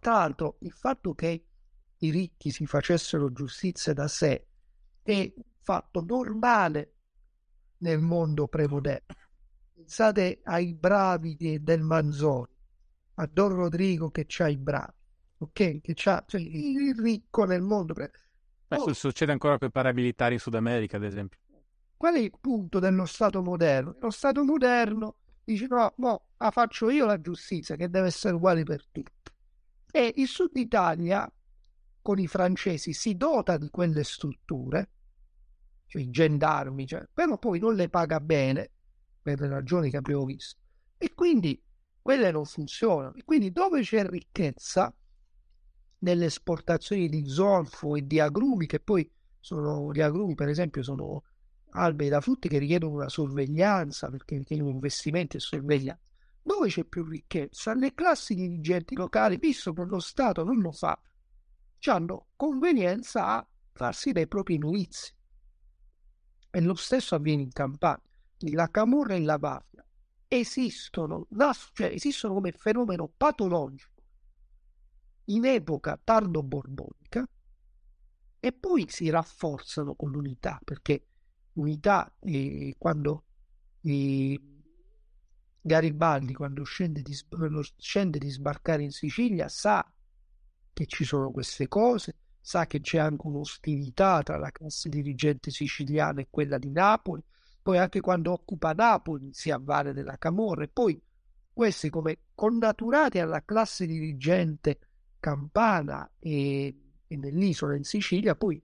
Speaker 1: Tra l'altro, il fatto che i ricchi si facessero giustizia da sé è un fatto normale nel mondo premoderno. Pensate ai bravi del Manzoni, a Don Rodrigo che c'ha i bravi, ok? Che c'ha cioè, il ricco nel mondo
Speaker 2: Beh, oh. succede ancora con i paramilitari in Sud America, ad esempio.
Speaker 1: Qual è il punto dello Stato moderno? Lo Stato moderno dice no, no, la faccio io la giustizia che deve essere uguale per tutti. E il Sud Italia, con i francesi, si dota di quelle strutture, cioè i gendarmi, cioè, però poi non le paga bene, per le ragioni che abbiamo visto. E quindi quelle non funzionano. E quindi dove c'è ricchezza, nelle esportazioni di zolfo e di agrumi, che poi sono gli agrumi, per esempio, sono alberi da frutti che richiedono una sorveglianza perché richiedono investimenti e sorveglianza. Dove c'è più ricchezza? Le classi dirigenti locali, visto che lo Stato non lo fa, hanno convenienza a farsi dei propri novizi. E lo stesso avviene in Campania. La camorra e la mafia esistono, cioè esistono come fenomeno patologico in epoca tardo-borbonica e poi si rafforzano con l'unità, perché l'unità eh, quando eh, Garibaldi, quando scende di, scende di sbarcare in Sicilia, sa che ci sono queste cose, sa che c'è anche un'ostilità tra la classe dirigente siciliana e quella di Napoli, poi anche quando occupa Napoli si avvale della Camorra e poi questi come connaturati alla classe dirigente Campana e, e nell'isola in Sicilia, poi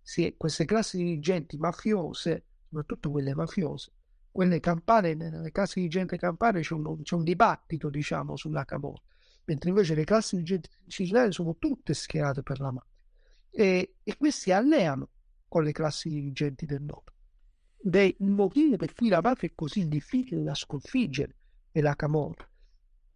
Speaker 1: si, queste classi dirigenti mafiose, soprattutto quelle mafiose, quelle campane, nelle classi dirigenti campane c'è un, c'è un dibattito, diciamo, sulla camorra, mentre invece le classi dirigenti siciliane sono tutte schierate per la mafia. E, e questi alleano con le classi dirigenti del nord. Dei motivi per cui la mafia è così difficile da sconfiggere e la camorra.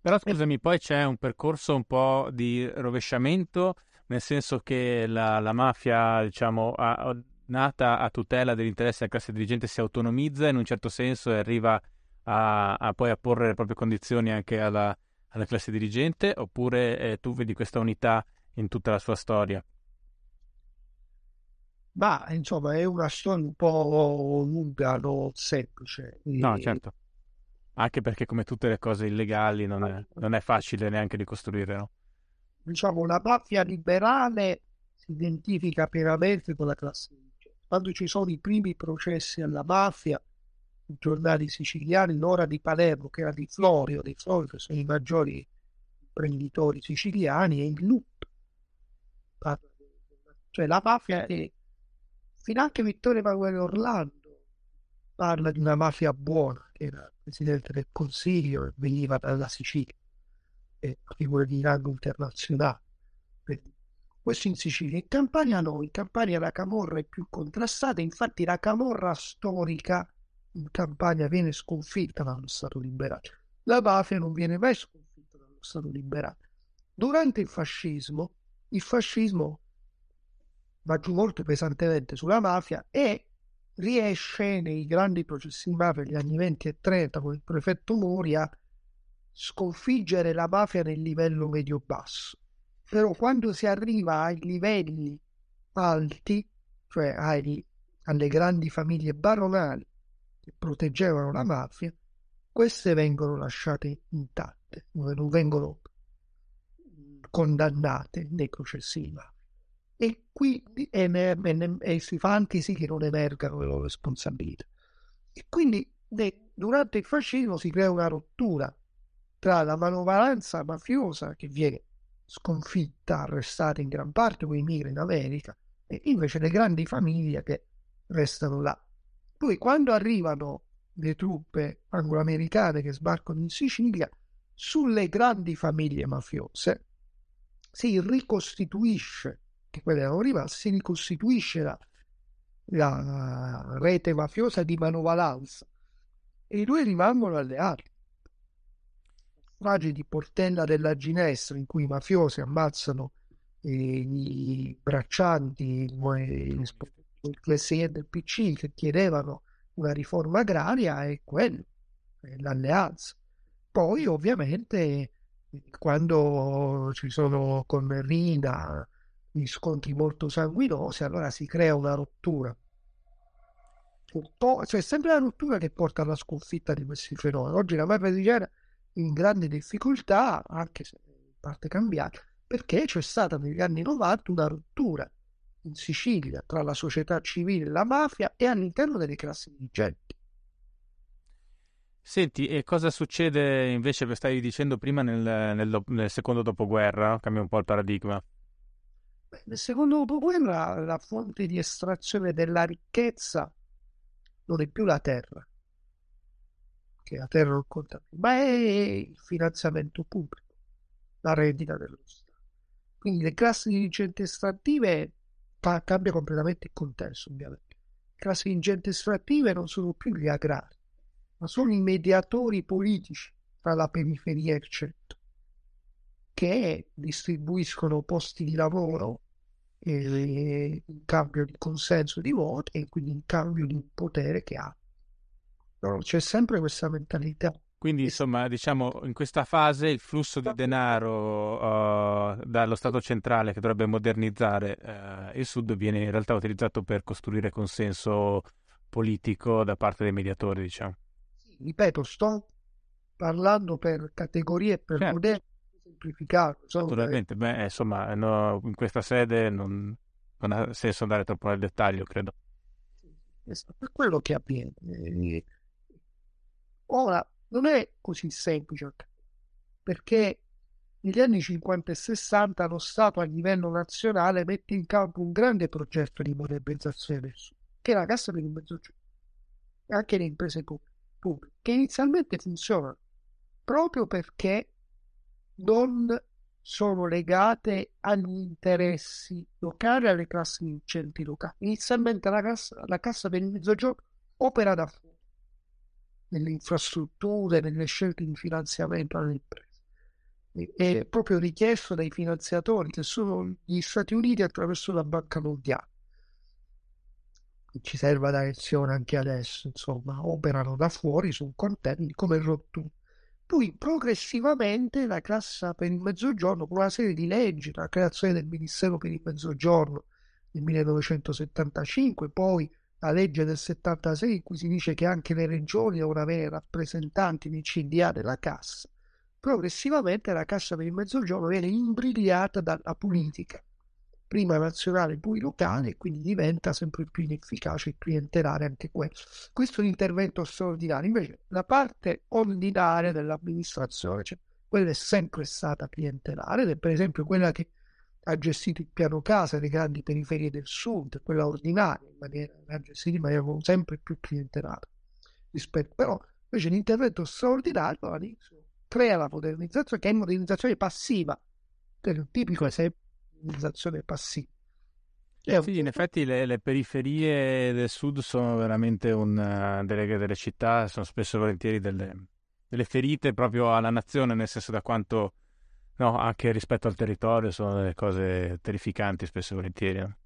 Speaker 2: Però scusami, poi c'è un percorso un po' di rovesciamento, nel senso che la, la mafia, diciamo, ha, nata a tutela dell'interesse della classe dirigente si autonomizza in un certo senso e arriva a, a poi a porre le proprie condizioni anche alla, alla classe dirigente, oppure eh, tu vedi questa unità in tutta la sua storia?
Speaker 1: Ma insomma è una storia un po' lunga, non semplice.
Speaker 2: No, certo. Anche perché come tutte le cose illegali non è, non è facile neanche di costruire, no?
Speaker 1: Diciamo, la mafia liberale si identifica pienamente con la classe. Quando ci sono i primi processi alla mafia, i giornali siciliani, l'ora di Palermo, che era di Florio, di Florio, che sono i maggiori imprenditori siciliani, e il loop. Cioè la mafia è... Finanche Vittorio Emanuele Orlando parla di una mafia buona, che era presidente del Consiglio e veniva dalla Sicilia, e figura di rango internazionale. Questo in Sicilia. In Campania no, in Campania la camorra è più contrastata, infatti la camorra storica in Campania viene sconfitta dallo Stato liberale. La mafia non viene mai sconfitta dallo Stato liberale. Durante il fascismo, il fascismo va giù molto pesantemente sulla mafia e riesce nei grandi processi di mafia degli anni 20 e 30 con il prefetto Mori a sconfiggere la mafia nel livello medio-basso. Però quando si arriva ai livelli alti, cioè ai, alle grandi famiglie baronali che proteggevano la mafia, queste vengono lasciate intatte, non vengono condannate nei processi di mafia e quindi emerge, e si fa sì che non emergano le loro responsabilità. E quindi de, durante il fascismo si crea una rottura tra la manovalanza mafiosa che viene sconfitta, arrestata in gran parte o emigra in America, e invece le grandi famiglie che restano là. Poi quando arrivano le truppe anglo-americane che sbarcano in Sicilia, sulle grandi famiglie mafiose si ricostituisce che quelle erano rimaste, si ricostituisce la, la rete mafiosa di manovalanza e i due rimangono alleati. Strage di Portella della Ginestra in cui i mafiosi ammazzano eh, i braccianti, il consigliere del PC che chiedevano una riforma agraria e quello, l'alleanza. Poi ovviamente quando ci sono con Rina, gli scontri molto sanguinosi, allora si crea una rottura. Cioè, sempre la rottura che porta alla sconfitta di questi fenomeni. Oggi la mafia siciliana è in grande difficoltà, anche se in parte cambiata, perché c'è stata negli anni 90 una rottura in Sicilia tra la società civile e la mafia e all'interno delle classi dirigenti.
Speaker 2: Senti, e cosa succede invece, stavi dicendo prima, nel, nel, nel secondo dopoguerra? Cambia un po' il paradigma.
Speaker 1: Secondo dopoguerra la fonte di estrazione della ricchezza non è più la terra, che la terra non conta più, ma è il finanziamento pubblico, la rendita dello Stato. Quindi le classi dirigenti estrattive fa, cambia completamente il contesto, ovviamente. Le classi dirigenti estrattive non sono più gli agrari, ma sono i mediatori politici tra la periferia e il centro che distribuiscono posti di lavoro eh, in cambio di consenso di voti e quindi in cambio di potere che ha. No, c'è sempre questa mentalità.
Speaker 2: Quindi, insomma, diciamo, in questa fase il flusso di denaro uh, dallo Stato centrale che dovrebbe modernizzare uh, il Sud viene in realtà utilizzato per costruire consenso politico da parte dei mediatori, diciamo.
Speaker 1: Sì, ripeto, sto parlando per categorie, per certo. modelli semplificato.
Speaker 2: Naturalmente, beh, insomma, no, in questa sede non, non, ha senso andare troppo nel dettaglio, credo.
Speaker 1: Per quello che avviene. Ora, non è così semplice, perché negli anni 50 e 60 lo Stato a livello nazionale mette in campo un grande progetto di modernizzazione che è la Cassa per il Mezzogiorno, e anche le imprese pubbliche, che inizialmente funzionano proprio perché non sono legate agli interessi locali, alle classi dirigenti locali. Inizialmente la cassa, la cassa per il mezzogiorno opera da fuori, nelle infrastrutture, nelle scelte di finanziamento alle imprese. È proprio richiesto dai finanziatori che sono gli Stati Uniti attraverso la Banca Mondiale. Ci serve da lezione anche adesso, insomma, operano da fuori, sono contenti come rotture. Poi progressivamente la cassa per il mezzogiorno, con una serie di leggi, la creazione del Ministero per il Mezzogiorno nel 1975, poi la legge del 76 in cui si dice che anche le regioni devono avere rappresentanti di CDA della cassa. Progressivamente la cassa per il mezzogiorno viene imbrigliata dalla politica, prima nazionale poi locale, quindi diventa sempre più inefficace e clientelare anche questo. Questo è un intervento straordinario. Invece la parte ordinaria dell'amministrazione, cioè quella è sempre stata clientelare, ed è per esempio quella che ha gestito il piano casa delle grandi periferie del sud, quella ordinaria, in maniera, ha gestito in maniera sempre più clientelata. Rispetto, però invece l'intervento straordinario crea la modernizzazione che è modernizzazione passiva, che è un tipico esempio di modernizzazione passiva.
Speaker 2: È sì, in effetti le, le, periferie del sud sono veramente un, delle, delle città, sono spesso e volentieri delle, delle ferite proprio alla nazione, nel senso da quanto No, anche rispetto al territorio sono delle cose terrificanti spesso e volentieri. No?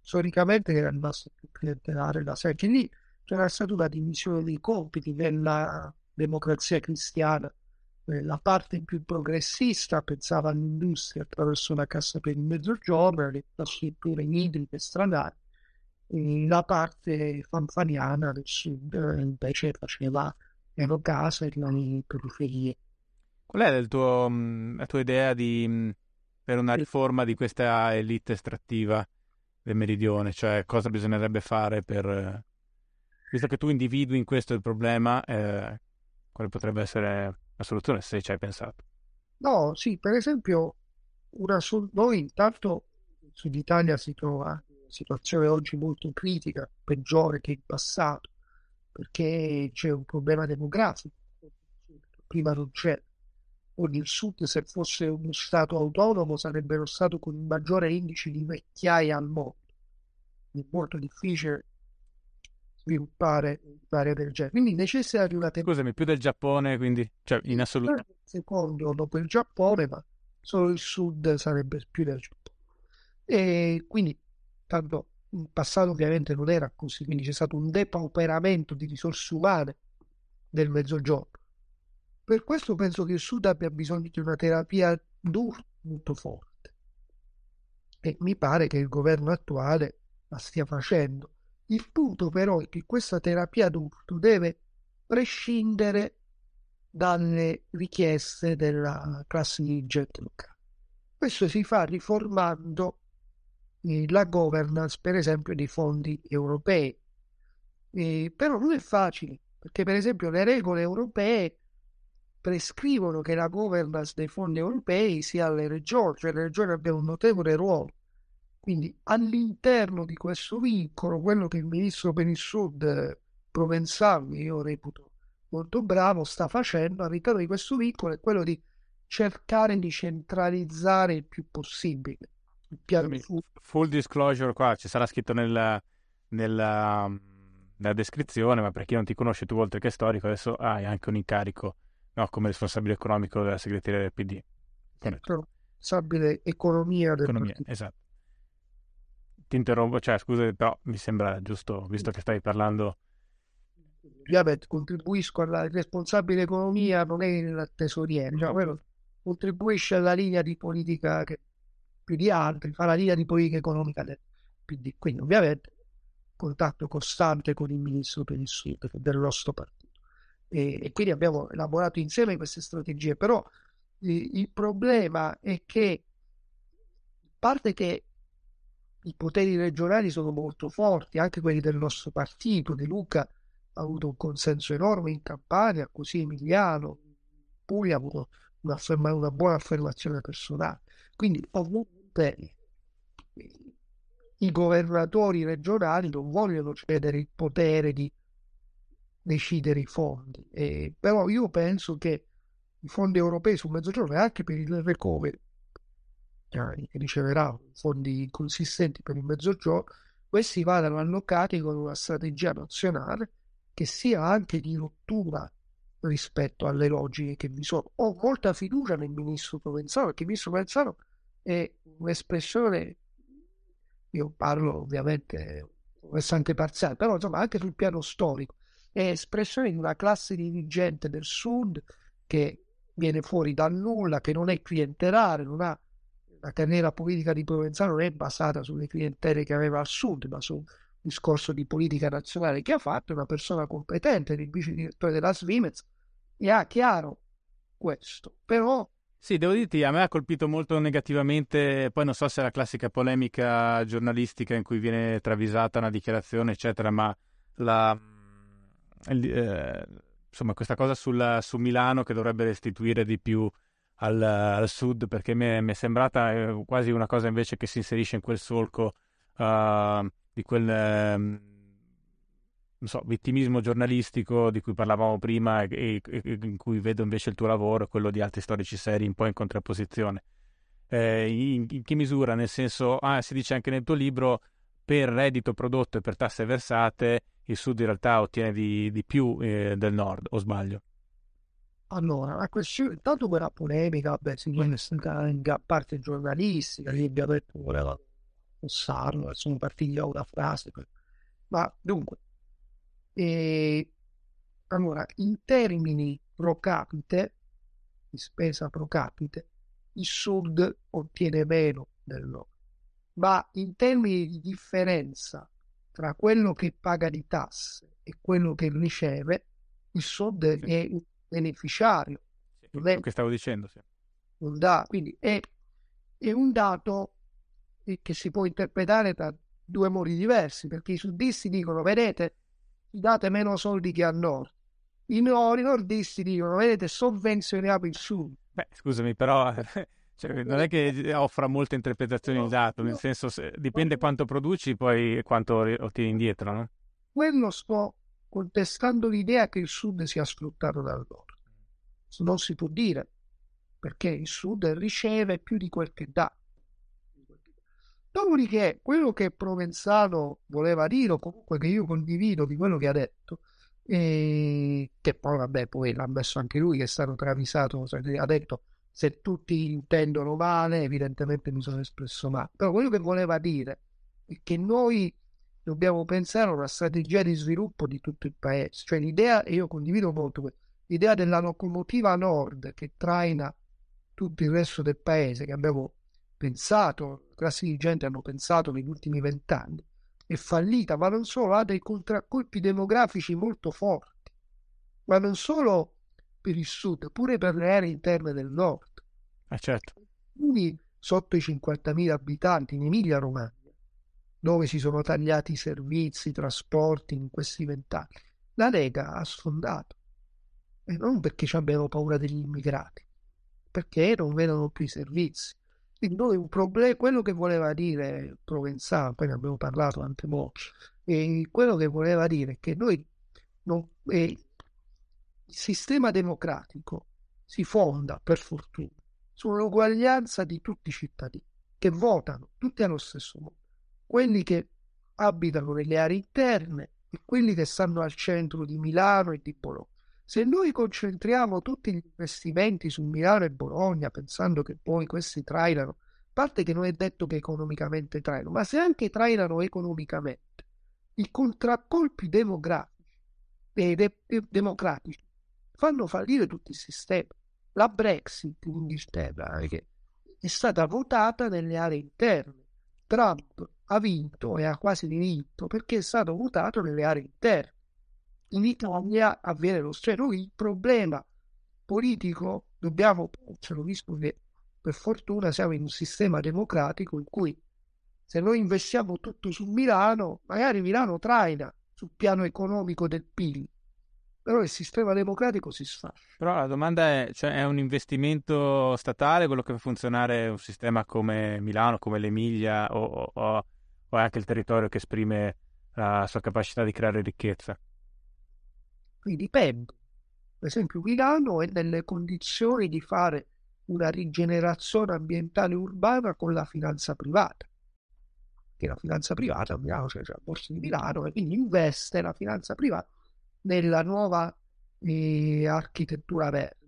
Speaker 1: Storicamente era rimasto più clientelare la Sergi. Lì c'era stata una divisione dei compiti nella democrazia cristiana. Eh, la parte più progressista pensava all'industria attraverso la cassa per il mezzogiorno, alle infrastrutture idriche stradali. La parte fanfaniana del sud eh, invece faceva piano casa e le periferie
Speaker 2: Qual è tuo, la tua idea di, per una riforma di questa elite estrattiva del meridione? Cioè, cosa bisognerebbe fare per... Visto che tu individui in questo il problema, eh, quale potrebbe essere la soluzione, se ci hai pensato?
Speaker 1: No, sì, per esempio, una sol- noi intanto in Sud Italia si trova in una situazione oggi molto critica, peggiore che in passato, perché c'è un problema demografico. Prima non c'era o il Sud, se fosse uno Stato autonomo, sarebbe lo Stato con il maggiore indice di vecchiaia al mondo. È molto difficile sviluppare un'area del genere. Quindi necessita di una
Speaker 2: temperatura. Scusami, più del Giappone, quindi, cioè in assoluto.
Speaker 1: Secondo dopo il Giappone, ma solo il Sud sarebbe più del Giappone. E quindi, tanto in passato ovviamente non era così, quindi c'è stato un depauperamento di risorse umane del Mezzogiorno per questo penso che il Sud abbia bisogno di una terapia dura molto forte. E mi pare che il governo attuale la stia facendo. Il punto però è che questa terapia d'urto deve prescindere dalle richieste della classe dirigente locale. Questo si fa riformando eh, la governance, per esempio, dei fondi europei. Eh, però non è facile, perché per esempio le regole europee prescrivono che la governance dei fondi europei sia alle regioni, cioè le regioni abbiano un notevole ruolo. Quindi all'interno di questo vincolo, quello che il ministro per il Sud Provenzano, io reputo molto bravo, sta facendo all'interno di questo vincolo è quello di cercare di centralizzare il più possibile. Il
Speaker 2: piano full, full disclosure qua, ci sarà scritto nella, nella, nella descrizione, ma per chi non ti conosce tu oltre che storico, adesso hai anche un incarico No, come responsabile economico della segreteria del PD.
Speaker 1: Responsabile economia del
Speaker 2: economia,
Speaker 1: partito.
Speaker 2: Esatto. Ti interrompo, cioè scusa, però mi sembra giusto, visto che stai parlando...
Speaker 1: Ovviamente contribuisco alla responsabile economia, non è il tesoriere, cioè, contribuisce alla linea di politica che più di altri, fa la linea di politica economica del PD. Quindi ovviamente contatto costante con il ministro per il Sud del nostro partito e, e quindi abbiamo elaborato insieme queste strategie, però eh, il problema è che parte che i poteri regionali sono molto forti, anche quelli del nostro partito, De Luca ha avuto un consenso enorme in Campania, così Emiliano, Puglia ha avuto una, una buona affermazione personale. Quindi ovviamente i governatori regionali non vogliono cedere il potere di decidere i fondi. Eh, però io penso che i fondi europei sul mezzogiorno e anche per il recovery, che riceverà fondi consistenti per il mezzogiorno, questi vadano allocati con una strategia nazionale che sia anche di rottura rispetto alle logiche che vi sono. Ho molta fiducia nel ministro Provenzano, perché il ministro Provenzano è un'espressione, io parlo ovviamente versante parziale, però insomma anche sul piano storico, è espressione di una classe dirigente del sud che viene fuori dal nulla, che non è clientelare, non ha la carriera politica di Provenzano non è basata sulle clientele che aveva al sud, ma su un discorso di politica nazionale che ha fatto, è una persona competente, il vice direttore della Svimez, e ha chiaro questo, però
Speaker 2: sì, devo dirti, a me ha colpito molto negativamente, poi non so se è la classica polemica giornalistica in cui viene travisata una dichiarazione, eccetera, ma la, eh, insomma, questa cosa sulla, su Milano che dovrebbe restituire di più al, al sud, perché mi è, mi è, sembrata eh, quasi una cosa invece che si inserisce in quel solco uh, di quel... Um, so, vittimismo giornalistico di cui parlavamo prima e, e, e, in cui vedo invece il tuo lavoro, quello di altri storici seri, un po' in contrapposizione. Eh, in, in, che misura? Nel senso, ah, si dice anche nel tuo libro, per reddito prodotto e per tasse versate, il sud in realtà ottiene di, di più eh, del nord, o sbaglio?
Speaker 1: Allora, la questione, intanto quella polemica, vabbè, si può in parte giornalistica, che abbiamo detto voleva Sarno, sono partiti da una frase, ma dunque, e, allora, in termini pro capite, di spesa pro capite, il sud ottiene meno del nord, ma in termini di differenza tra quello che paga di tasse e quello che riceve, il sud è un beneficiario.
Speaker 2: Sì, non è, che stavo dicendo, sì.
Speaker 1: Un dato, quindi è, è un dato che si può interpretare da due modi diversi, perché i suddisti dicono, vedete, date meno soldi che a nord. I, nord, i nordisti dicono, vedete, sovvenzioniamo il sud.
Speaker 2: Beh, scusami, però (laughs) cioè, non è che offra molte interpretazioni no, dato, nel senso se, dipende quanto produci poi quanto ottieni indietro, no?
Speaker 1: Quello sto contestando l'idea che il sud sia sfruttato dal nord. Non si può dire, perché il sud riceve più di quel che dà. Dopodiché, quello che Provenzano voleva dire, o comunque che io condivido di quello che ha detto, e che poi, vabbè, poi l'ha messo anche lui, che è stato travisato, ha detto se tutti intendono male, evidentemente mi sono espresso male. Però quello che voleva dire è che noi dobbiamo pensare a una strategia di sviluppo di tutto il paese, cioè l'idea, e io condivido molto l'idea della locomotiva nord che traina tutto il resto del paese, che abbiamo pensato, classi di gente hanno pensato negli ultimi vent'anni, è fallita, ma non solo, ha dei contraccolpi demografici molto forti, ma non solo per il sud, pure per le aree interne del nord.
Speaker 2: Eh certo.
Speaker 1: Quindi sotto i 50.000 abitanti in Emilia Romagna, dove si sono tagliati i servizi, i trasporti in questi vent'anni, la Lega ha sfondato. E non perché abbiano paura degli immigrati, perché non vedono più i servizi. Noi un problema, quello che voleva dire Provenzano, poi ne abbiamo parlato tante volte, quello che voleva dire è che noi non, eh, il sistema democratico si fonda per fortuna sull'uguaglianza di tutti i cittadini che votano, tutti allo stesso modo, quelli che abitano nelle aree interne e quelli che stanno al centro di Milano e di Bologna. Se noi concentriamo tutti gli investimenti su Milano e Bologna, pensando che poi questi trainano, a parte che non è detto che economicamente trainano, ma se anche trainano economicamente, i contraccolpi demografici de- de- democratici fanno fallire tutto il sistema. La Brexit in Inghilterra che è stata votata nelle aree interne. Trump ha vinto e ha quasi vinto perché è stato votato nelle aree interne in Italia avviene lo stesso. Noi il problema politico dobbiamo porcelo, visto che per fortuna siamo in un sistema democratico in cui se noi investiamo tutto su Milano, magari Milano traina sul piano economico del PIL, però il sistema democratico si sfascia.
Speaker 2: Però la domanda è, cioè, è un investimento statale quello che fa funzionare un sistema come Milano, come l'Emilia o, o, o anche il territorio che esprime la sua capacità di creare ricchezza?
Speaker 1: Quindi dipende. Per esempio Milano è nelle condizioni di fare una rigenerazione ambientale urbana con la finanza privata. che la finanza privata a Milano c'è, c'è la borsa di Milano e quindi investe la finanza privata nella nuova eh, architettura verde.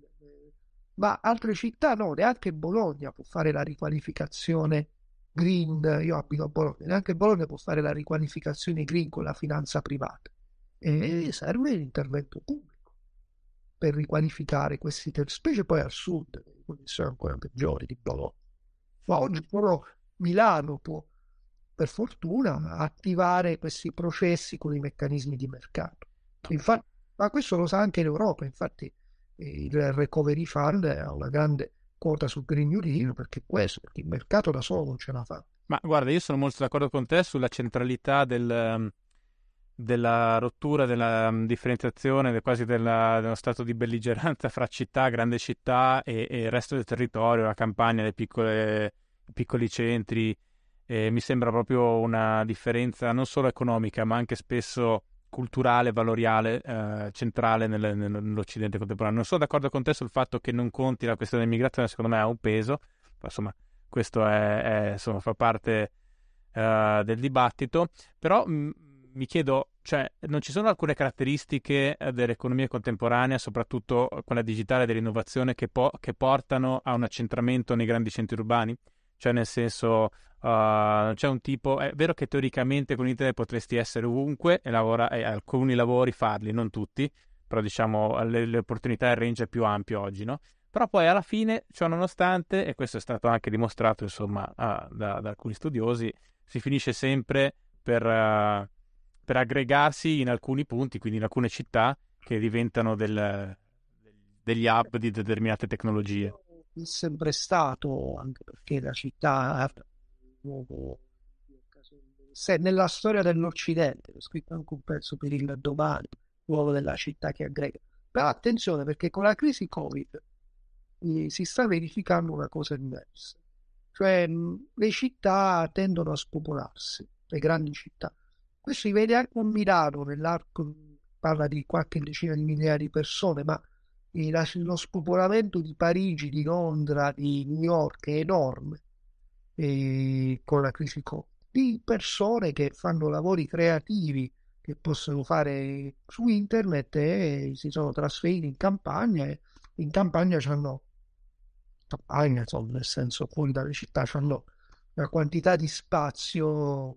Speaker 1: Ma altre città no, neanche Bologna può fare la riqualificazione green, io abito a Bologna, neanche Bologna può fare la riqualificazione green con la finanza privata. E serve l'intervento pubblico per riqualificare questi territori, specie poi al sud, le condizioni ancora peggiori di Bologna. Ma oggi però Milano può, per fortuna, attivare questi processi con i meccanismi di mercato. Infatti, ma questo lo sa anche l'Europa, infatti il Recovery Fund ha una grande quota sul Green New Deal perché questo, perché il mercato da solo non ce la fa.
Speaker 2: Ma guarda, io sono molto d'accordo con te sulla centralità del, ehm, della rottura, della um, differenziazione, quasi della, dello stato di belligeranza fra città, grande città e, e il resto del territorio, la campagna, le piccole, i piccoli centri. E mi sembra proprio una differenza non solo economica, ma anche spesso culturale, valoriale, eh, centrale nel, nell'Occidente contemporaneo. Non sono d'accordo con te sul fatto che non conti la questione dell'immigrazione, secondo me ha un peso, insomma, questo è, è, insomma, fa parte uh, del dibattito, però mh, mi chiedo, cioè, non ci sono alcune caratteristiche eh, dell'economia contemporanea, soprattutto quella digitale dell'innovazione, che, po- che portano a un accentramento nei grandi centri urbani? Cioè, nel senso, Uh, c'è un tipo, è vero che teoricamente con internet potresti essere ovunque e, lavora, e alcuni lavori farli, non tutti, però diciamo le, le opportunità il range è più ampio oggi, no? Però poi alla fine, ciò nonostante, e questo è stato anche dimostrato insomma uh, da, da, alcuni studiosi, si finisce sempre per, uh, per, aggregarsi in alcuni punti, quindi in alcune città che diventano del, degli hub di determinate tecnologie.
Speaker 1: È sempre stato, anche perché la città nuovo se nella storia dell'Occidente, ho scritto anche un pezzo per il domani, l'uomo della città che aggrega. Però attenzione perché con la crisi Covid eh, si sta verificando una cosa diversa. Cioè mh, le città tendono a spopolarsi, le grandi città. Questo si vede anche a Milano, nell'arco parla di qualche decina di migliaia di persone, ma eh, lo spopolamento di Parigi, di Londra, di New York è enorme eh, con la crisi Covid, di persone che fanno lavori creativi che possono fare su internet e si sono trasferiti in campagna e in campagna hanno campagna, insomma, nel senso fuori dalle città hanno una quantità di spazio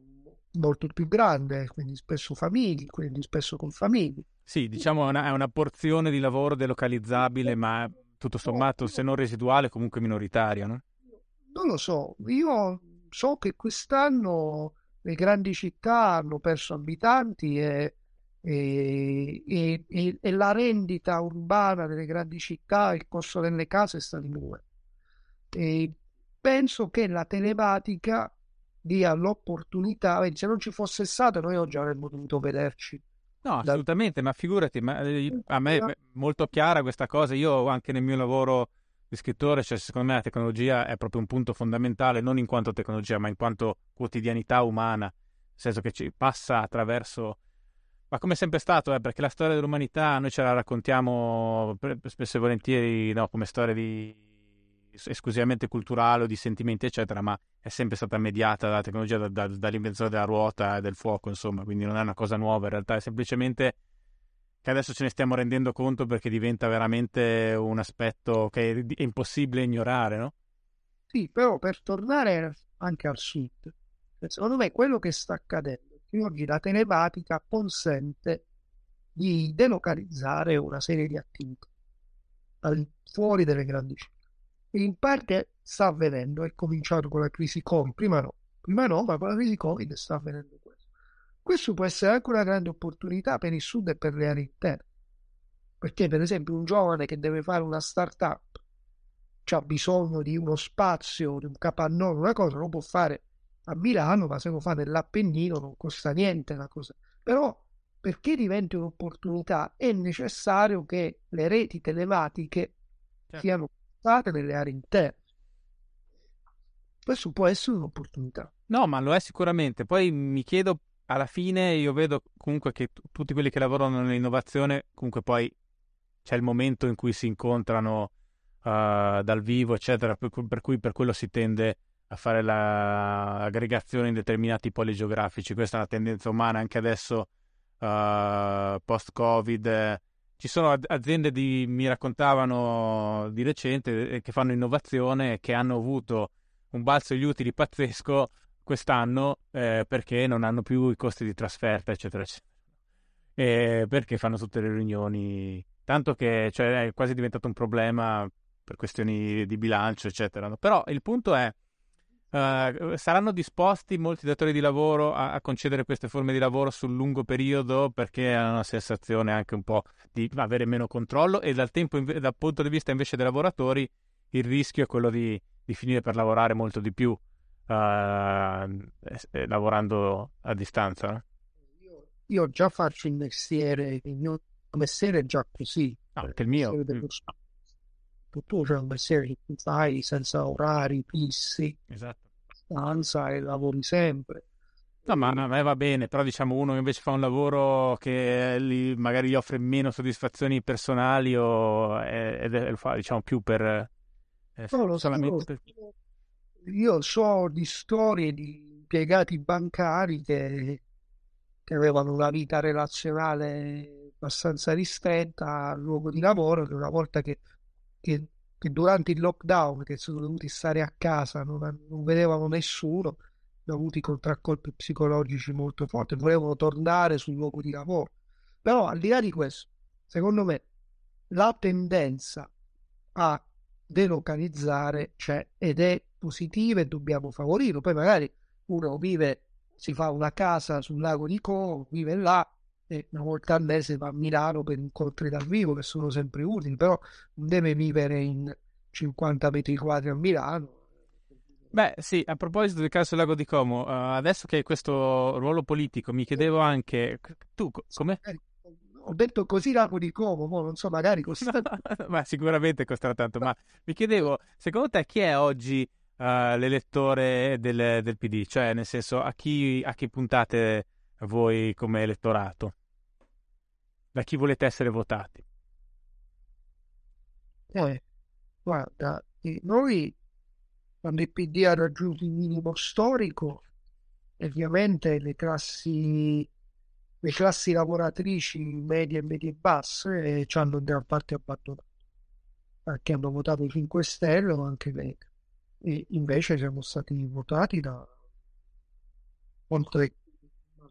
Speaker 1: molto più grande, quindi spesso famiglie, quindi spesso con famiglie.
Speaker 2: Sì, diciamo è una, è una porzione di lavoro delocalizzabile, ma tutto sommato, se non residuale, comunque minoritaria, no?
Speaker 1: Non lo so, io so che quest'anno le grandi città hanno perso abitanti e, e, e, e la rendita urbana delle grandi città, il costo delle case sta diminuendo. E penso che la telematica dia l'opportunità, se non ci fosse stato noi oggi avremmo dovuto vederci.
Speaker 2: No, assolutamente, da... ma figurati, ma eh, a me è molto chiara questa cosa, io anche nel mio lavoro di scrittore, cioè secondo me la tecnologia è proprio un punto fondamentale, non in quanto tecnologia, ma in quanto quotidianità umana, nel senso che ci passa attraverso... Ma come è sempre stato, eh, perché la storia dell'umanità noi ce la raccontiamo spesso e volentieri no, come storia di... esclusivamente culturale o di sentimenti, eccetera, ma è sempre stata mediata dalla tecnologia, da, da, dall'invenzione della ruota e del fuoco, insomma, quindi non è una cosa nuova, in realtà è semplicemente che adesso ce ne stiamo rendendo conto perché diventa veramente un aspetto che è impossibile ignorare, no?
Speaker 1: Sì, però per tornare anche al sud, secondo me quello che sta accadendo è che oggi la telematica consente di delocalizzare una serie di attività fuori delle grandi città. In parte sta avvenendo, è cominciato con la crisi Covid, prima no, prima no, ma con la crisi Covid sta avvenendo questo può essere anche una grande opportunità per il sud e per le aree interne. Perché, per esempio, un giovane che deve fare una startup ha bisogno di uno spazio, di un capannone, una cosa, lo può fare a Milano, ma se lo fa nell'Appennino non costa niente la cosa. Però perché diventi un'opportunità è necessario che le reti telematiche certo. siano portate nelle aree interne. Questo può essere un'opportunità.
Speaker 2: No, ma lo è sicuramente. Poi mi chiedo alla fine io vedo comunque che t- tutti quelli che lavorano nell'innovazione, comunque poi c'è il momento in cui si incontrano uh, dal vivo, eccetera, per, per, cui per quello si tende a fare l'aggregazione in determinati poli geografici. Questa è una tendenza umana anche adesso, uh, post-Covid. Ci sono aziende di, mi raccontavano di recente eh, che fanno innovazione che hanno avuto un balzo degli utili pazzesco quest'anno eh, perché non hanno più i costi di trasferta, eccetera, eccetera. E perché fanno tutte le riunioni, tanto che cioè, è quasi diventato un problema per questioni di bilancio, eccetera. Però il punto è Uh, saranno disposti molti datori di lavoro a, a, concedere queste forme di lavoro sul lungo periodo perché hanno una sensazione anche un po' di avere meno controllo e dal, tempo, dal punto di vista invece dei lavoratori il rischio è quello di, di finire per lavorare molto di più uh, lavorando a distanza. No?
Speaker 1: Io, io, già faccio il mestiere, il mio mestiere è già così.
Speaker 2: Ah, anche il mio. Il
Speaker 1: mm tu c'è un mestiere che fai senza orari fissi,
Speaker 2: esatto.
Speaker 1: stanza e lavori sempre.
Speaker 2: No, ma a me va bene, però diciamo uno che invece fa un lavoro che gli, magari gli offre meno soddisfazioni personali o e, lo fa diciamo più per...
Speaker 1: Eh, no, lo solamente so, per... Io so di storie di impiegati bancari che, che avevano una vita relazionale abbastanza ristretta al luogo di lavoro, che una volta che che, che, durante il lockdown, che sono dovuti stare a casa, non, non vedevano nessuno, hanno avuto contraccolpi psicologici molto forti, volevano tornare sul luogo di lavoro. Però al di là di questo, secondo me, la tendenza a delocalizzare c'è ed è positiva e dobbiamo favorirlo. Poi magari uno vive, si fa una casa sul lago di Como, vive là, e una volta al mese va a Milano per incontri dal vivo che sono sempre utili, però non deve vivere in 50 metri quadri a Milano.
Speaker 2: Beh, sì, a proposito del caso Lago di Como, uh, adesso che hai questo ruolo politico, mi chiedevo anche, tu come?
Speaker 1: Ho detto così Lago di Como, mo non so, magari (laughs) costa...
Speaker 2: ma sicuramente costerà tanto, ma mi chiedevo, secondo te chi è oggi uh, l'elettore del, del, PD? Cioè, nel senso, a chi, a chi puntate voi come elettorato? da chi volete essere votati?
Speaker 1: Eh, guarda, noi quando il PD ha raggiunto il minimo storico, ovviamente le classi, le classi lavoratrici medie e medie basse eh, ci hanno in gran parte abbandonato perché hanno votato i 5 Stelle o anche Lega e invece siamo stati votati da oltre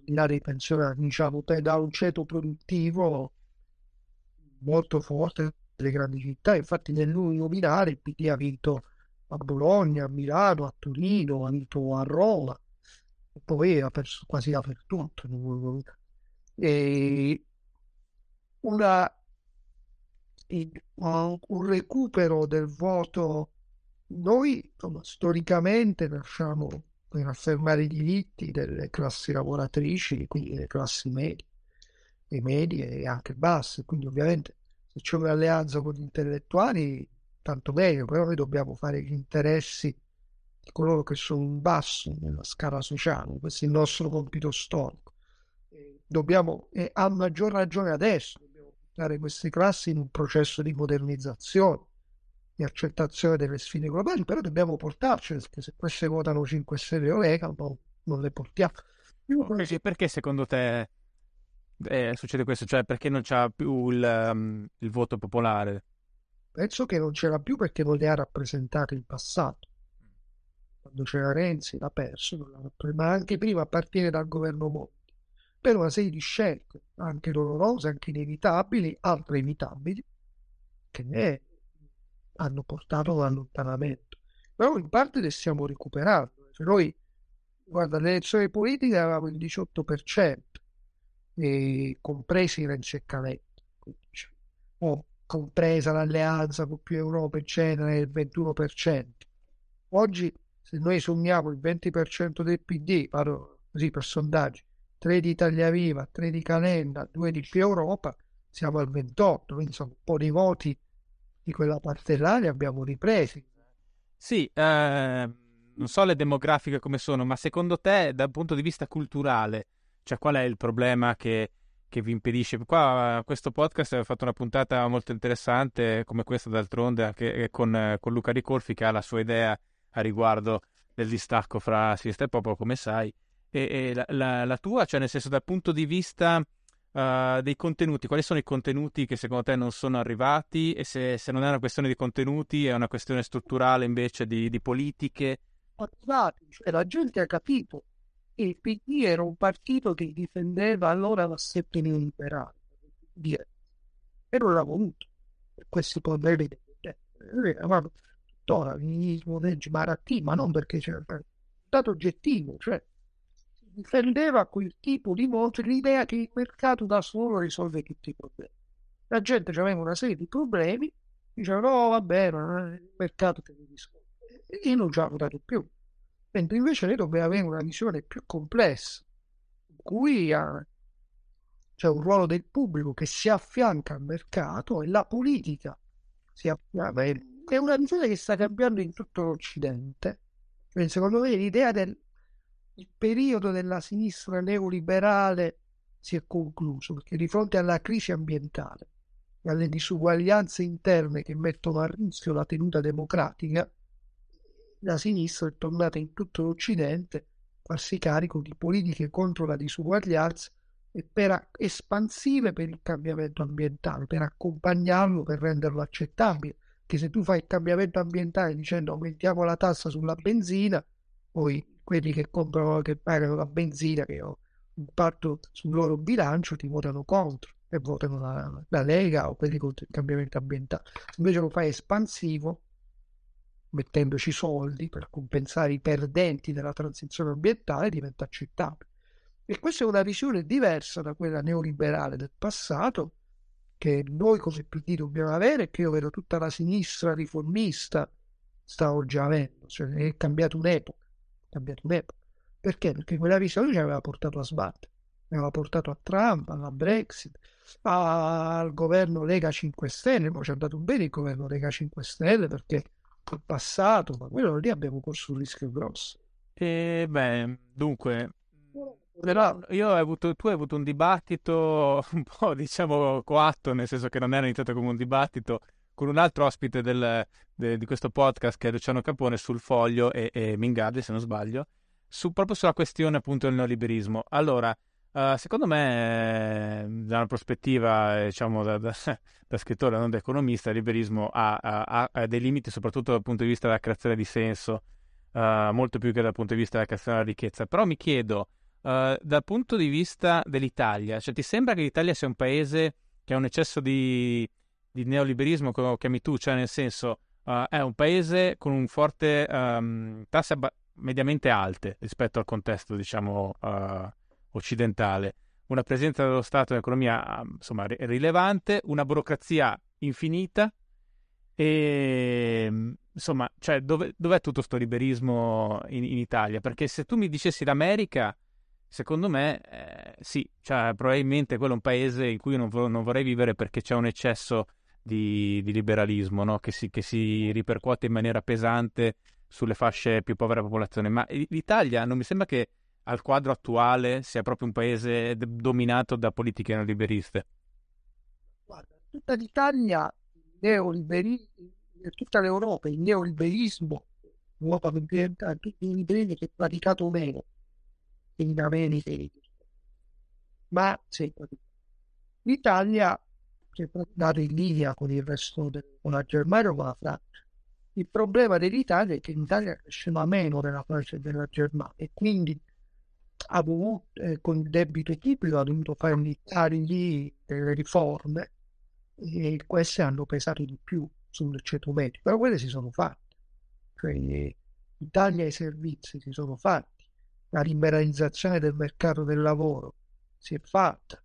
Speaker 1: di là dei pensionati, diciamo, da un ceto produttivo molto forte delle grandi città. Infatti, nell'uninominale il PD ha vinto a Bologna, a Milano, a Torino, ha vinto a Roma, e poi ha perso quasi dappertutto. E una, un recupero del voto. Noi insomma, storicamente nasciamo per affermare i diritti delle classi lavoratrici, quindi delle classi medie, e medie e anche basse. Quindi ovviamente se c'è un'alleanza con gli intellettuali, tanto meglio, però noi dobbiamo fare gli interessi di coloro che sono in basso nella scala sociale, questo è il nostro compito storico. Dobbiamo, e a maggior ragione adesso, dobbiamo portare queste classi in un processo di modernizzazione di accettazione delle sfide globali, però dobbiamo portarcele, perché se queste votano 5 Stelle o Lega, no, non le portiamo.
Speaker 2: Perché, perché secondo te eh, succede questo? Cioè perché non c'è più il, um, il, voto popolare?
Speaker 1: Penso che non c'era più perché non le ha rappresentate in passato. Quando c'era Renzi l'ha perso, ma anche prima a partire dal governo Monti. Per una serie di scelte, anche dolorose, anche inevitabili, altre evitabili, che ne hanno portato all'allontanamento. Però in parte le stiamo recuperando. Cioè noi, guarda, le elezioni politiche avevamo il 18%, e compresi i Renceccamenti, o compresa l'alleanza con più Europa, eccetera, il 21%. Oggi, se noi sommiamo il 20% del PD, parlo così per sondaggi, 3 di Italia Viva, 3 di Calenda, 2 di più Europa, siamo al 28, quindi sono un po' di voti di quella parte là li abbiamo ripresi.
Speaker 2: Sì, eh, non so le demografiche come sono, ma secondo te dal punto di vista culturale, cioè qual è il problema che, che vi impedisce? Qua questo podcast ha fatto una puntata molto interessante come questa d'altronde anche con, con Luca Ricolfi che ha la sua idea a riguardo del distacco fra sinistra e popolo, come sai. E, e la, la, la, tua, cioè nel senso dal punto di vista uh, dei contenuti, quali sono i contenuti che secondo te non sono arrivati? E se, se, non è una questione di contenuti è una questione strutturale invece di, di politiche?
Speaker 1: Cioè la gente ha capito. Che il PD era un partito che difendeva allora la l'assetto neoliberale e non l'ha voluto per questi problemi avevano tuttora l'inimismo leggi malattie, ma non perché c'era un dato oggettivo, cioè difendeva quel tipo di voce l'idea che il mercato da solo risolve tutti i problemi. La gente aveva una serie di problemi, diceva no, vabbè, non il mercato che li risolve. E io non ci ha votato più. Mentre invece noi dobbiamo avere una visione più complessa, in cui ha, c'è un ruolo del pubblico che si affianca al mercato e la politica si affianca. È una visione che sta cambiando in tutto l'Occidente. Cioè, secondo me l'idea del il periodo della sinistra neoliberale si è concluso perché di fronte alla crisi ambientale e alle disuguaglianze interne che mettono a rischio la tenuta democratica, la sinistra è tornata in tutto l'Occidente a farsi carico di politiche contro la disuguaglianza e per espansive per il cambiamento ambientale, per accompagnarlo, per renderlo accettabile. Che se tu fai il cambiamento ambientale dicendo aumentiamo la tassa sulla benzina, poi quelli che comprano, che pagano la benzina, che ho impatto sul loro bilancio, ti votano contro e votano la, la Lega o quelli contro il cambiamento ambientale. Invece lo fai espansivo, mettendoci soldi per compensare i perdenti della transizione ambientale, diventa accettabile. E questa è una visione diversa da quella neoliberale del passato, che noi come PD dobbiamo avere e che io vedo tutta la sinistra riformista sta oggi avendo, cioè è cambiata un'epoca cambiato un'epoca. Perché? Perché quella visione ci aveva portato a sbattere, aveva portato a Trump, alla Brexit, al governo Lega 5 Stelle, poi ci è andato bene il governo Lega 5 Stelle perché il passato, ma quello lì abbiamo corso un rischio grosso.
Speaker 2: E beh, dunque, però io ho avuto, tu hai avuto un dibattito (laughs) un po' diciamo coatto, nel senso che non era iniziato come un dibattito, con un altro ospite del, de, di questo podcast che è Luciano Capone sul foglio e, e Mingardi, se non sbaglio, su, proprio sulla questione appunto del neoliberismo. Allora, uh, secondo me, da una prospettiva, diciamo, da, da, (laughs) da scrittore, non da economista, il liberismo ha, ha, ha, dei limiti soprattutto dal punto di vista della creazione di senso, uh, molto più che dal punto di vista della creazione della ricchezza. Però mi chiedo, uh, dal punto di vista dell'Italia, cioè ti sembra che l'Italia sia un paese che ha un eccesso di di neoliberismo che chiami tu, cioè nel senso uh, è un paese con un forte um, tasse abba- mediamente alte rispetto al contesto, diciamo, uh, occidentale, una presenza dello Stato nell'economia insomma rilevante, una burocrazia infinita e insomma, cioè, dove, dov'è tutto questo liberismo in, in, Italia? Perché se tu mi dicessi l'America, secondo me eh, sì, cioè, probabilmente quello è un paese in cui non, vor- non vorrei vivere perché c'è un eccesso di, di liberalismo no? che, si, che, si, ripercuote in maniera pesante sulle fasce più povere della popolazione. Ma l'Italia non mi sembra che al quadro attuale sia proprio un paese dominato da politiche neoliberiste.
Speaker 1: Guarda, tutta l'Italia, neoliberismo, tutta l'Europa, il neoliberismo, l'Europa continentale, tutti i liberismi che è praticato meno in America. Ma sì, l'Italia che può andare in linea con il resto della Germania o con la Francia. Il problema dell'Italia è che l'Italia cresceva meno della Francia e della Germania e quindi ha dovuto, eh, con il debito pubblico, ha dovuto fare dei tagli, delle riforme e queste hanno pesato di più sul ceto medio, però quelle si sono fatte. Cioè, i tagli ai servizi si sono fatti, la liberalizzazione del mercato del lavoro si è fatta.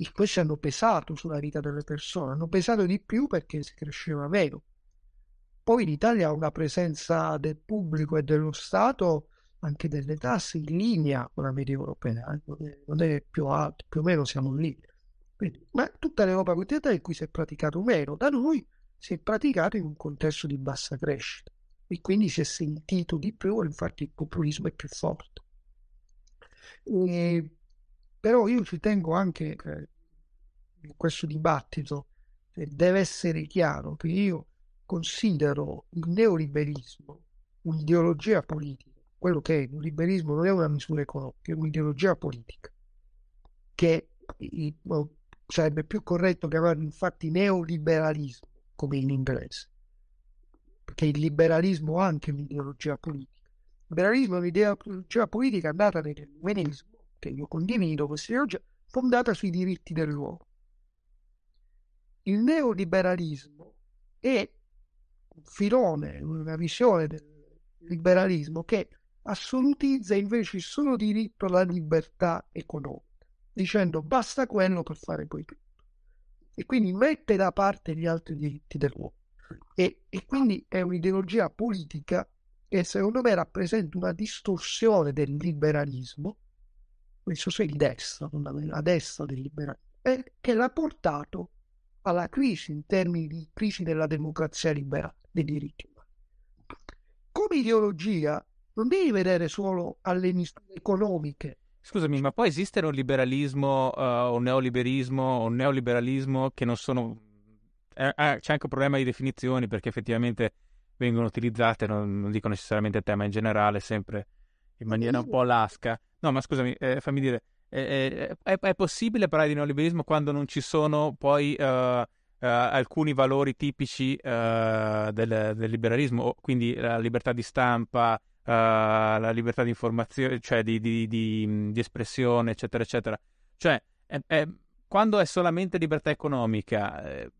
Speaker 1: E questi hanno pesato sulla vita delle persone, hanno pesato di più perché si cresceva meno. Poi l'Italia ha una presenza del pubblico e dello Stato, anche delle tasse, in linea con la media europea, eh, non è più alto, più o meno siamo lì. Quindi, ma tutta l'Europa continentale in cui si è praticato meno, da noi si è praticato in un contesto di bassa crescita e quindi si è sentito di più, infatti il populismo è più forte. E però io ci tengo anche eh, in questo dibattito, eh, deve essere chiaro che io considero il neoliberismo un'ideologia politica, quello che è il liberismo non è una misura economica, è un'ideologia politica, che sarebbe più corretto chiamarlo infatti neoliberalismo, come in inglese, perché il liberalismo ha anche un'ideologia politica. Il liberalismo è un'ideologia politica nata nell'umanismo, che io condivido, questa ideologia, fondata sui diritti dell'uomo. Il neoliberalismo è un filone, una visione del liberalismo che assolutizza invece il solo diritto alla libertà economica, dicendo basta quello per fare poi tutto. E quindi mette da parte gli altri diritti dell'uomo. E, e quindi è un'ideologia politica che secondo me rappresenta una distorsione del liberalismo, questo sei di destra, la destra del liberalismo, che l'ha portato alla crisi in termini di crisi della democrazia liberale, dei diritti umani. Come ideologia non devi vedere solo alle misure economiche.
Speaker 2: Scusami, ma può esistere un liberalismo, uh, un neoliberismo, un neoliberalismo che non sono... Eh, eh, c'è anche un problema di definizioni perché effettivamente vengono utilizzate, non, non dico necessariamente a tema in generale, sempre in maniera un po' lasca. No, ma scusami, eh, fammi dire, è, è, è, possibile parlare di neoliberismo quando non ci sono poi uh, uh, alcuni valori tipici uh, del, del, liberalismo, quindi la libertà di stampa, la libertà di informazione, cioè di, di, di, di espressione, eccetera, eccetera. Cioè, quando è solamente libertà economica, eh,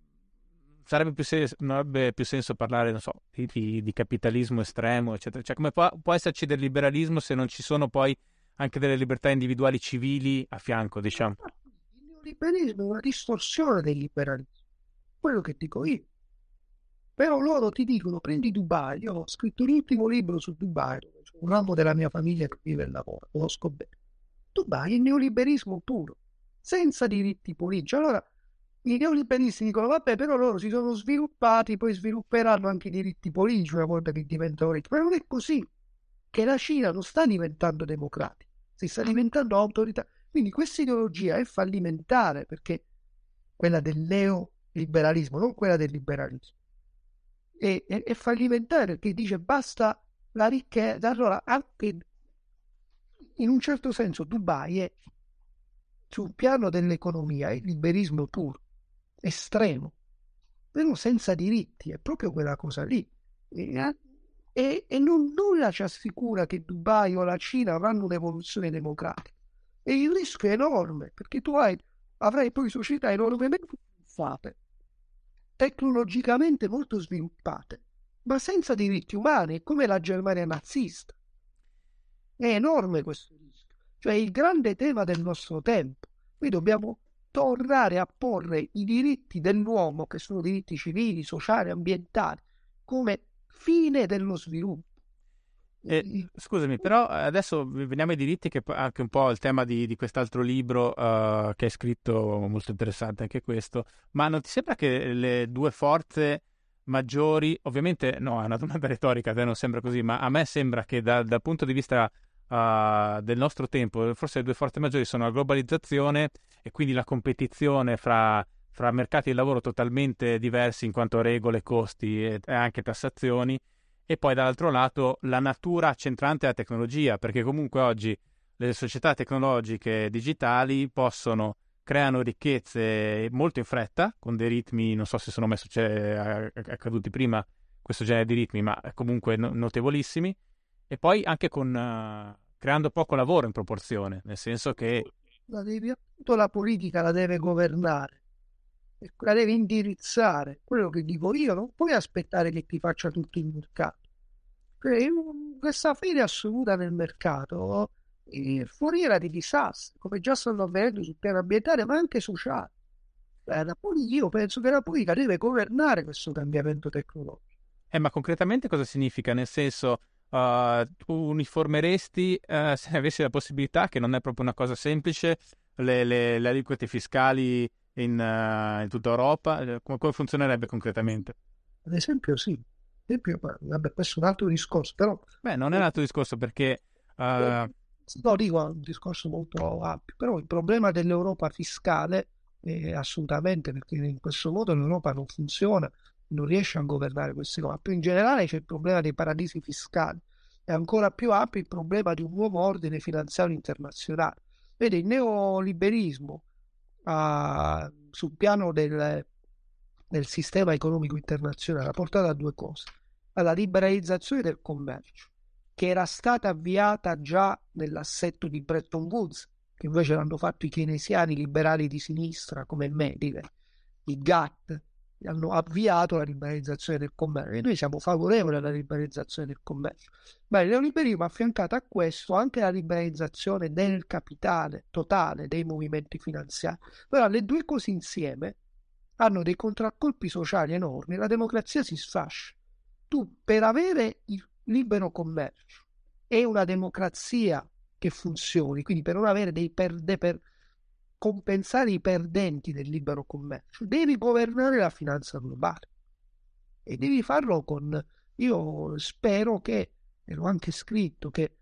Speaker 2: sarebbe più senso, non avrebbe più senso parlare, non so, di, capitalismo estremo, eccetera. Cioè, come può, può esserci del liberalismo se non ci sono poi anche delle libertà individuali civili a fianco, diciamo.
Speaker 1: Il neoliberismo è una distorsione del liberalismo, quello che dico io. Però loro ti dicono, prendi Dubai, io ho scritto l'ultimo libro su Dubai, un ramo della mia famiglia che vive e lavora, conosco bene. Dubai è il neoliberismo puro, senza diritti politici. Allora, i neoliberisti dicono, vabbè, però loro si sono sviluppati, poi svilupperanno anche i diritti politici una volta che diventano ricchi. Ma non è così, che la Cina non sta diventando democratica si sta diventando autorità. Quindi questa ideologia è fallimentare perché quella del neoliberalismo, non quella del liberalismo. È, è, è fallimentare perché dice basta la ricchezza. Allora, anche in un certo senso Dubai è sul piano dell'economia, il liberismo puro, estremo, però senza diritti, è proprio quella cosa lì. E, e non, nulla ci assicura che Dubai o la Cina avranno un'evoluzione democratica. E il rischio è enorme, perché tu hai, avrai poi società enormemente sviluppate, tecnologicamente molto sviluppate, ma senza diritti umani, come la Germania nazista. È enorme questo rischio. Cioè il grande tema del nostro tempo. Noi dobbiamo tornare a porre i diritti dell'uomo, che sono diritti civili, sociali, ambientali, come fine dello sviluppo.
Speaker 2: Eh, scusami, però adesso veniamo ai diritti, che è anche un po' il tema di, di quest'altro libro uh, che hai scritto, molto interessante anche questo, ma non ti sembra che le due forze maggiori, ovviamente no, è una domanda (laughs) retorica, a te non sembra così, ma a me sembra che da, dal punto di vista uh, del nostro tempo, forse le due forze maggiori sono la globalizzazione e quindi la competizione fra fra mercati di lavoro totalmente diversi in quanto a regole, costi e anche tassazioni, e poi dall'altro lato la natura centrante della tecnologia, perché comunque oggi le società tecnologiche digitali possono creano ricchezze molto in fretta, con dei ritmi, non so se sono mai cioè, accaduti prima questo genere di ritmi, ma comunque no- notevolissimi, e poi anche con, uh, creando poco lavoro in proporzione, nel senso che...
Speaker 1: La, devi, la politica la deve governare la devi indirizzare. Quello che dico io, non puoi aspettare che ti faccia tutto il mercato. Cioè, questa fede assoluta nel mercato è foriera di disastri, come già stanno avvenendo sul piano ambientale, ma anche sociale. Beh, io penso che la politica deve governare questo cambiamento tecnologico.
Speaker 2: Eh, ma concretamente cosa significa? Nel senso, uh, tu uniformeresti, uh, se avessi la possibilità, che non è proprio una cosa semplice, le, le, le aliquote fiscali in, uh, in tutta Europa? Eh, come, come, funzionerebbe concretamente?
Speaker 1: Ad esempio, sì. Ad esempio, vabbè, questo è un altro discorso, però...
Speaker 2: Beh, non è un altro discorso perché... Uh...
Speaker 1: No, dico, è un discorso molto ampio, però il problema dell'Europa fiscale è assolutamente perché in questo modo l'Europa non funziona non riesce a governare queste cose, più in generale c'è il problema dei paradisi fiscali e ancora più ampio il problema di un nuovo ordine finanziario internazionale. Vede, il neoliberismo uh, sul piano del, del sistema economico internazionale ha portato a due cose. Alla liberalizzazione del commercio, che era stata avviata già nell'assetto di Bretton Woods, che invece l'hanno fatto i keynesiani liberali di sinistra come me, i GATT, hanno avviato la liberalizzazione del commercio e noi siamo favorevoli alla liberalizzazione del commercio. Ma il neoliberismo ha affiancato a questo anche la liberalizzazione del capitale totale dei movimenti finanziari. Però le due cose insieme hanno dei contraccolpi sociali enormi, la democrazia si sfascia. Tu per avere il libero commercio e una democrazia che funzioni, quindi per non avere dei perde per compensare i perdenti del libero commercio, devi governare la finanza globale e devi farlo con, io spero che, e l'ho anche scritto, che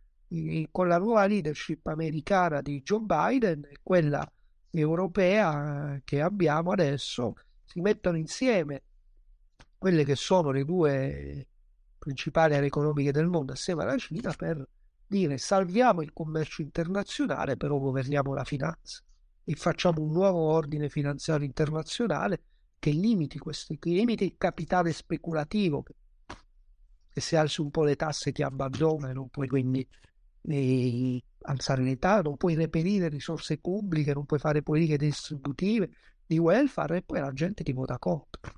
Speaker 1: con la nuova leadership americana di Joe Biden e quella europea che abbiamo adesso si mettono insieme quelle che sono le due principali aree economiche del mondo assieme alla Cina per dire salviamo il commercio internazionale però governiamo la finanza e facciamo un nuovo ordine finanziario internazionale che limiti questi che limiti il capitale speculativo che se alzi un po' le tasse ti abbandona e non puoi quindi eh, alzare le tasse, non puoi reperire risorse pubbliche, non puoi fare politiche distributive di welfare e poi la gente ti vota contro.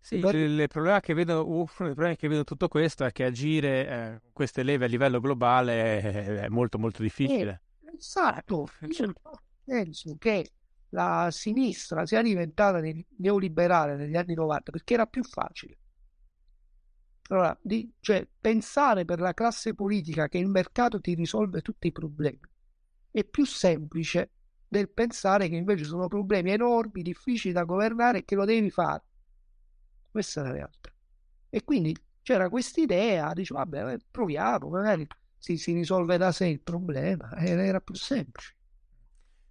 Speaker 2: Sì, il, il, problema che vedo, uno dei problemi che vedo tutto questo è che agire eh, queste leve a livello globale è, è molto molto difficile.
Speaker 1: Eh, esatto, io penso che la sinistra sia diventata neoliberale negli anni 90 perché era più facile. Allora, di, cioè, pensare per la classe politica che il mercato ti risolve tutti i problemi è più semplice del pensare che invece sono problemi enormi, difficili da governare e che lo devi fare. Questa è la realtà. E quindi c'era questa idea, dice, vabbè, proviamo, magari si, si risolve da sé il problema, era più semplice.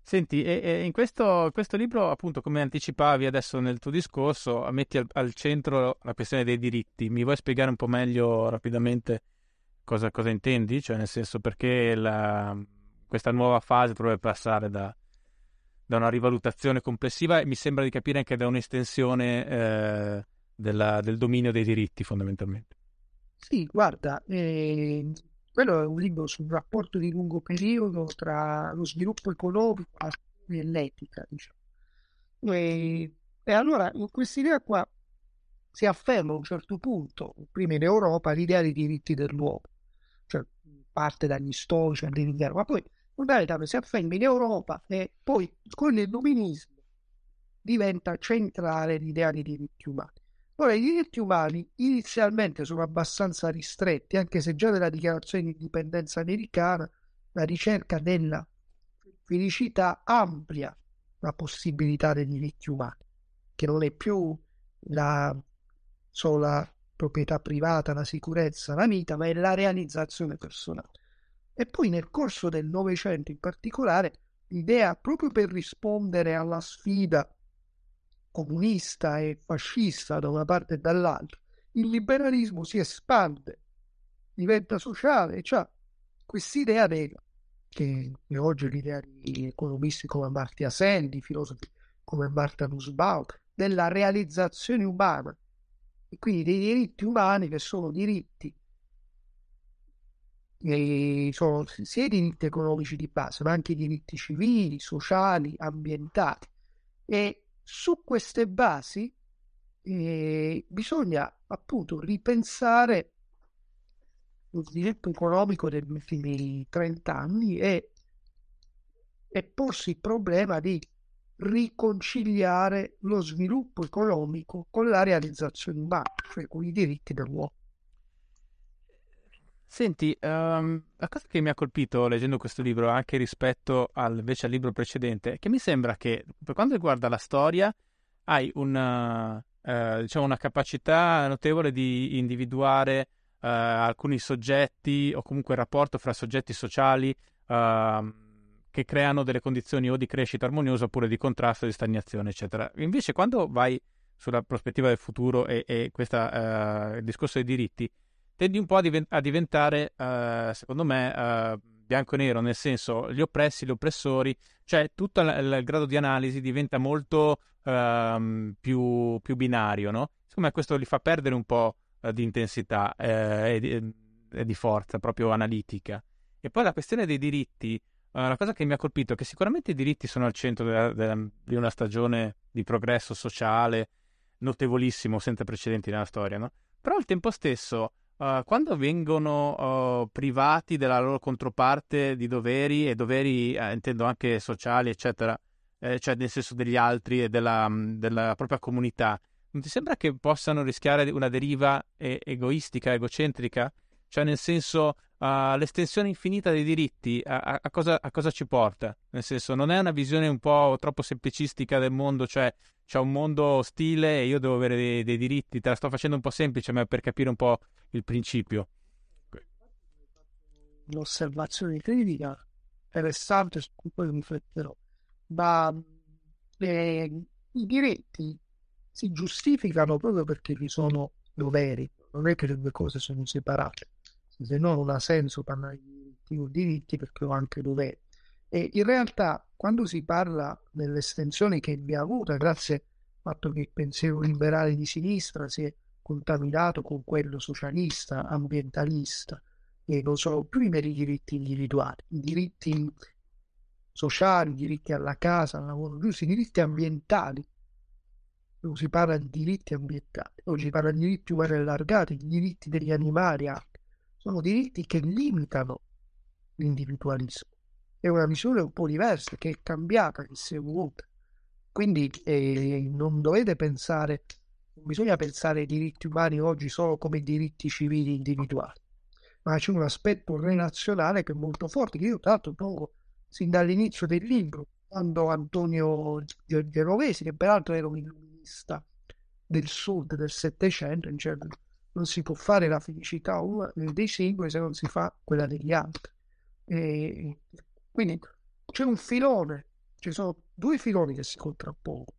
Speaker 2: Senti, e, e in questo, questo, libro, appunto, come anticipavi adesso nel tuo discorso, metti al, al, centro la questione dei diritti. Mi vuoi spiegare un po' meglio rapidamente cosa, cosa intendi? Cioè, nel senso, perché la, questa nuova fase dovrebbe passare da, da, una rivalutazione complessiva e mi sembra di capire anche da un'estensione eh, della, del dominio dei diritti, fondamentalmente.
Speaker 1: Sì, guarda, eh, quello è un libro sul rapporto di lungo periodo tra lo sviluppo economico e l'etica, diciamo. E, e allora in questa idea qua si afferma a un certo punto, prima in Europa, l'idea dei diritti dell'uomo, cioè parte dagli storici all'interno, ma poi fondamentalmente si afferma in Europa e poi con il illuminismo diventa centrale l'idea dei diritti umani. Ora, i diritti umani inizialmente sono abbastanza ristretti, anche se già nella dichiarazione di indipendenza americana la ricerca della felicità amplia la possibilità dei diritti umani, che non è più la sola proprietà privata, la sicurezza, la vita, ma è la realizzazione personale. E poi nel corso del Novecento in particolare, l'idea proprio per rispondere alla sfida comunista e fascista da una parte e dall'altra, il liberalismo si espande, diventa sociale e c'ha quest'idea vera, che è oggi l'idea di economisti come Amartya Sen, di filosofi come Marta Nussbaum, della realizzazione umana e quindi dei diritti umani che sono diritti sono sia i diritti economici di base ma anche i diritti civili, sociali, ambientali e su queste basi eh, bisogna appunto ripensare lo sviluppo economico degli ultimi 30 anni e, e porsi il problema di riconciliare lo sviluppo economico con la realizzazione umana, cioè con i diritti dell'uomo.
Speaker 2: Senti, um, la cosa che mi ha colpito leggendo questo libro, anche rispetto al, invece al libro precedente, è che mi sembra che per quanto riguarda la storia hai una, uh, diciamo una capacità notevole di individuare uh, alcuni soggetti o comunque il rapporto fra soggetti sociali uh, che creano delle condizioni o di crescita armoniosa oppure di contrasto, di stagnazione, eccetera. Invece quando vai sulla prospettiva del futuro e, e questa, uh, il discorso dei diritti, tendi un po' a, diven- a diventare, uh, secondo me, uh, bianco e nero, nel senso gli oppressi, gli oppressori, cioè tutto l- il grado di analisi diventa molto uh, più, più, binario, no? Secondo me questo gli fa perdere un po' di intensità e di, e, di, forza proprio analitica. E poi la questione dei diritti, la cosa che mi ha colpito è che sicuramente i diritti sono al centro della, della, di una stagione di progresso sociale, notevolissimo, senza precedenti nella storia, no? Però al tempo stesso, uh, quando vengono uh, privati della loro controparte di doveri, e doveri uh, intendo anche sociali, eccetera, eh, cioè nel senso degli altri e della, della, propria comunità, non ti sembra che possano rischiare una deriva egoistica, egocentrica? Cioè nel senso, uh, l'estensione infinita dei diritti a, a, cosa, a, cosa, ci porta? Nel senso, non è una visione un po' troppo semplicistica del mondo, cioè c'è un mondo ostile e io devo avere dei, dei, diritti, te la sto facendo un po' semplice, ma per capire un po' il principio.
Speaker 1: Un'osservazione critica interessante su cui poi rifletterò, ma eh, i diritti si giustificano proprio perché vi sono doveri, non è che le due cose sono separate se no non ha senso parlare di diritti diritti perché ho anche doveri. E in realtà quando si parla dell'estensione che abbiamo avuta grazie al fatto che il pensiero liberale di sinistra si è contaminato con quello socialista, ambientalista, e non sono più i meri diritti individuali, i diritti sociali, i diritti alla casa, al lavoro giusto, i diritti ambientali. Non si parla di diritti ambientali, oggi si parla di diritti umani allargati, di diritti degli animali anche sono diritti che limitano l'individualismo. È una visione un po' diversa, che è cambiata, è evoluta. Quindi eh, non dovete pensare, non bisogna pensare ai diritti umani oggi solo come diritti civili individuali, ma c'è un aspetto relazionale che è molto forte, che io tra l'altro pongo sin dall'inizio del libro, quando Antonio Genovesi, che peraltro era un illuminista del sud del Settecento, in genere, non si può fare la felicità dei singoli se non si fa quella degli altri. E quindi c'è un filone, ci sono due filoni che si contrappongono.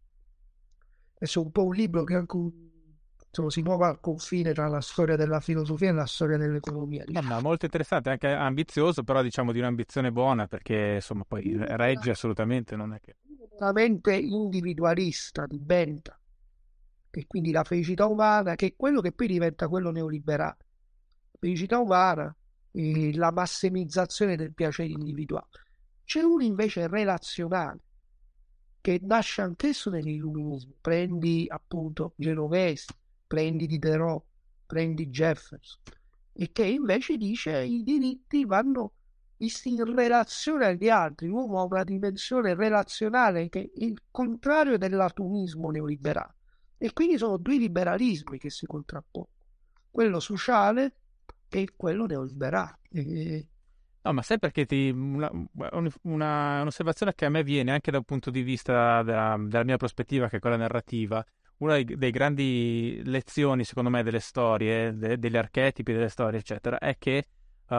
Speaker 1: È un po' un libro che anche insomma, si muove al confine tra la storia della filosofia e la storia dell'economia.
Speaker 2: Diciamo. No, molto interessante, anche ambizioso, però diciamo di un'ambizione buona perché insomma poi regge assolutamente, non è che...
Speaker 1: Veramente individualista di Benta che quindi la felicità umana, che è quello che poi diventa quello neoliberale. Felicità umana, e la massimizzazione del piacere individuale. C'è uno invece relazionale, che nasce anch'esso nell'illuminismo. Prendi appunto Genovesi, prendi Diderot, prendi Jefferson, e che invece dice i diritti vanno visti in relazione agli altri. L'uomo ha una dimensione relazionale che è il contrario dell'atomismo neoliberale. E quindi sono due liberalismi che si contrappongono, quello sociale e quello neoliberale. E...
Speaker 2: No, ma sai perché ti... Una, una, un'osservazione che a me viene anche dal punto di vista della, della mia prospettiva, che è quella narrativa, una dei grandi lezioni, secondo me, delle storie, de, degli archetipi delle storie, eccetera, è che uh,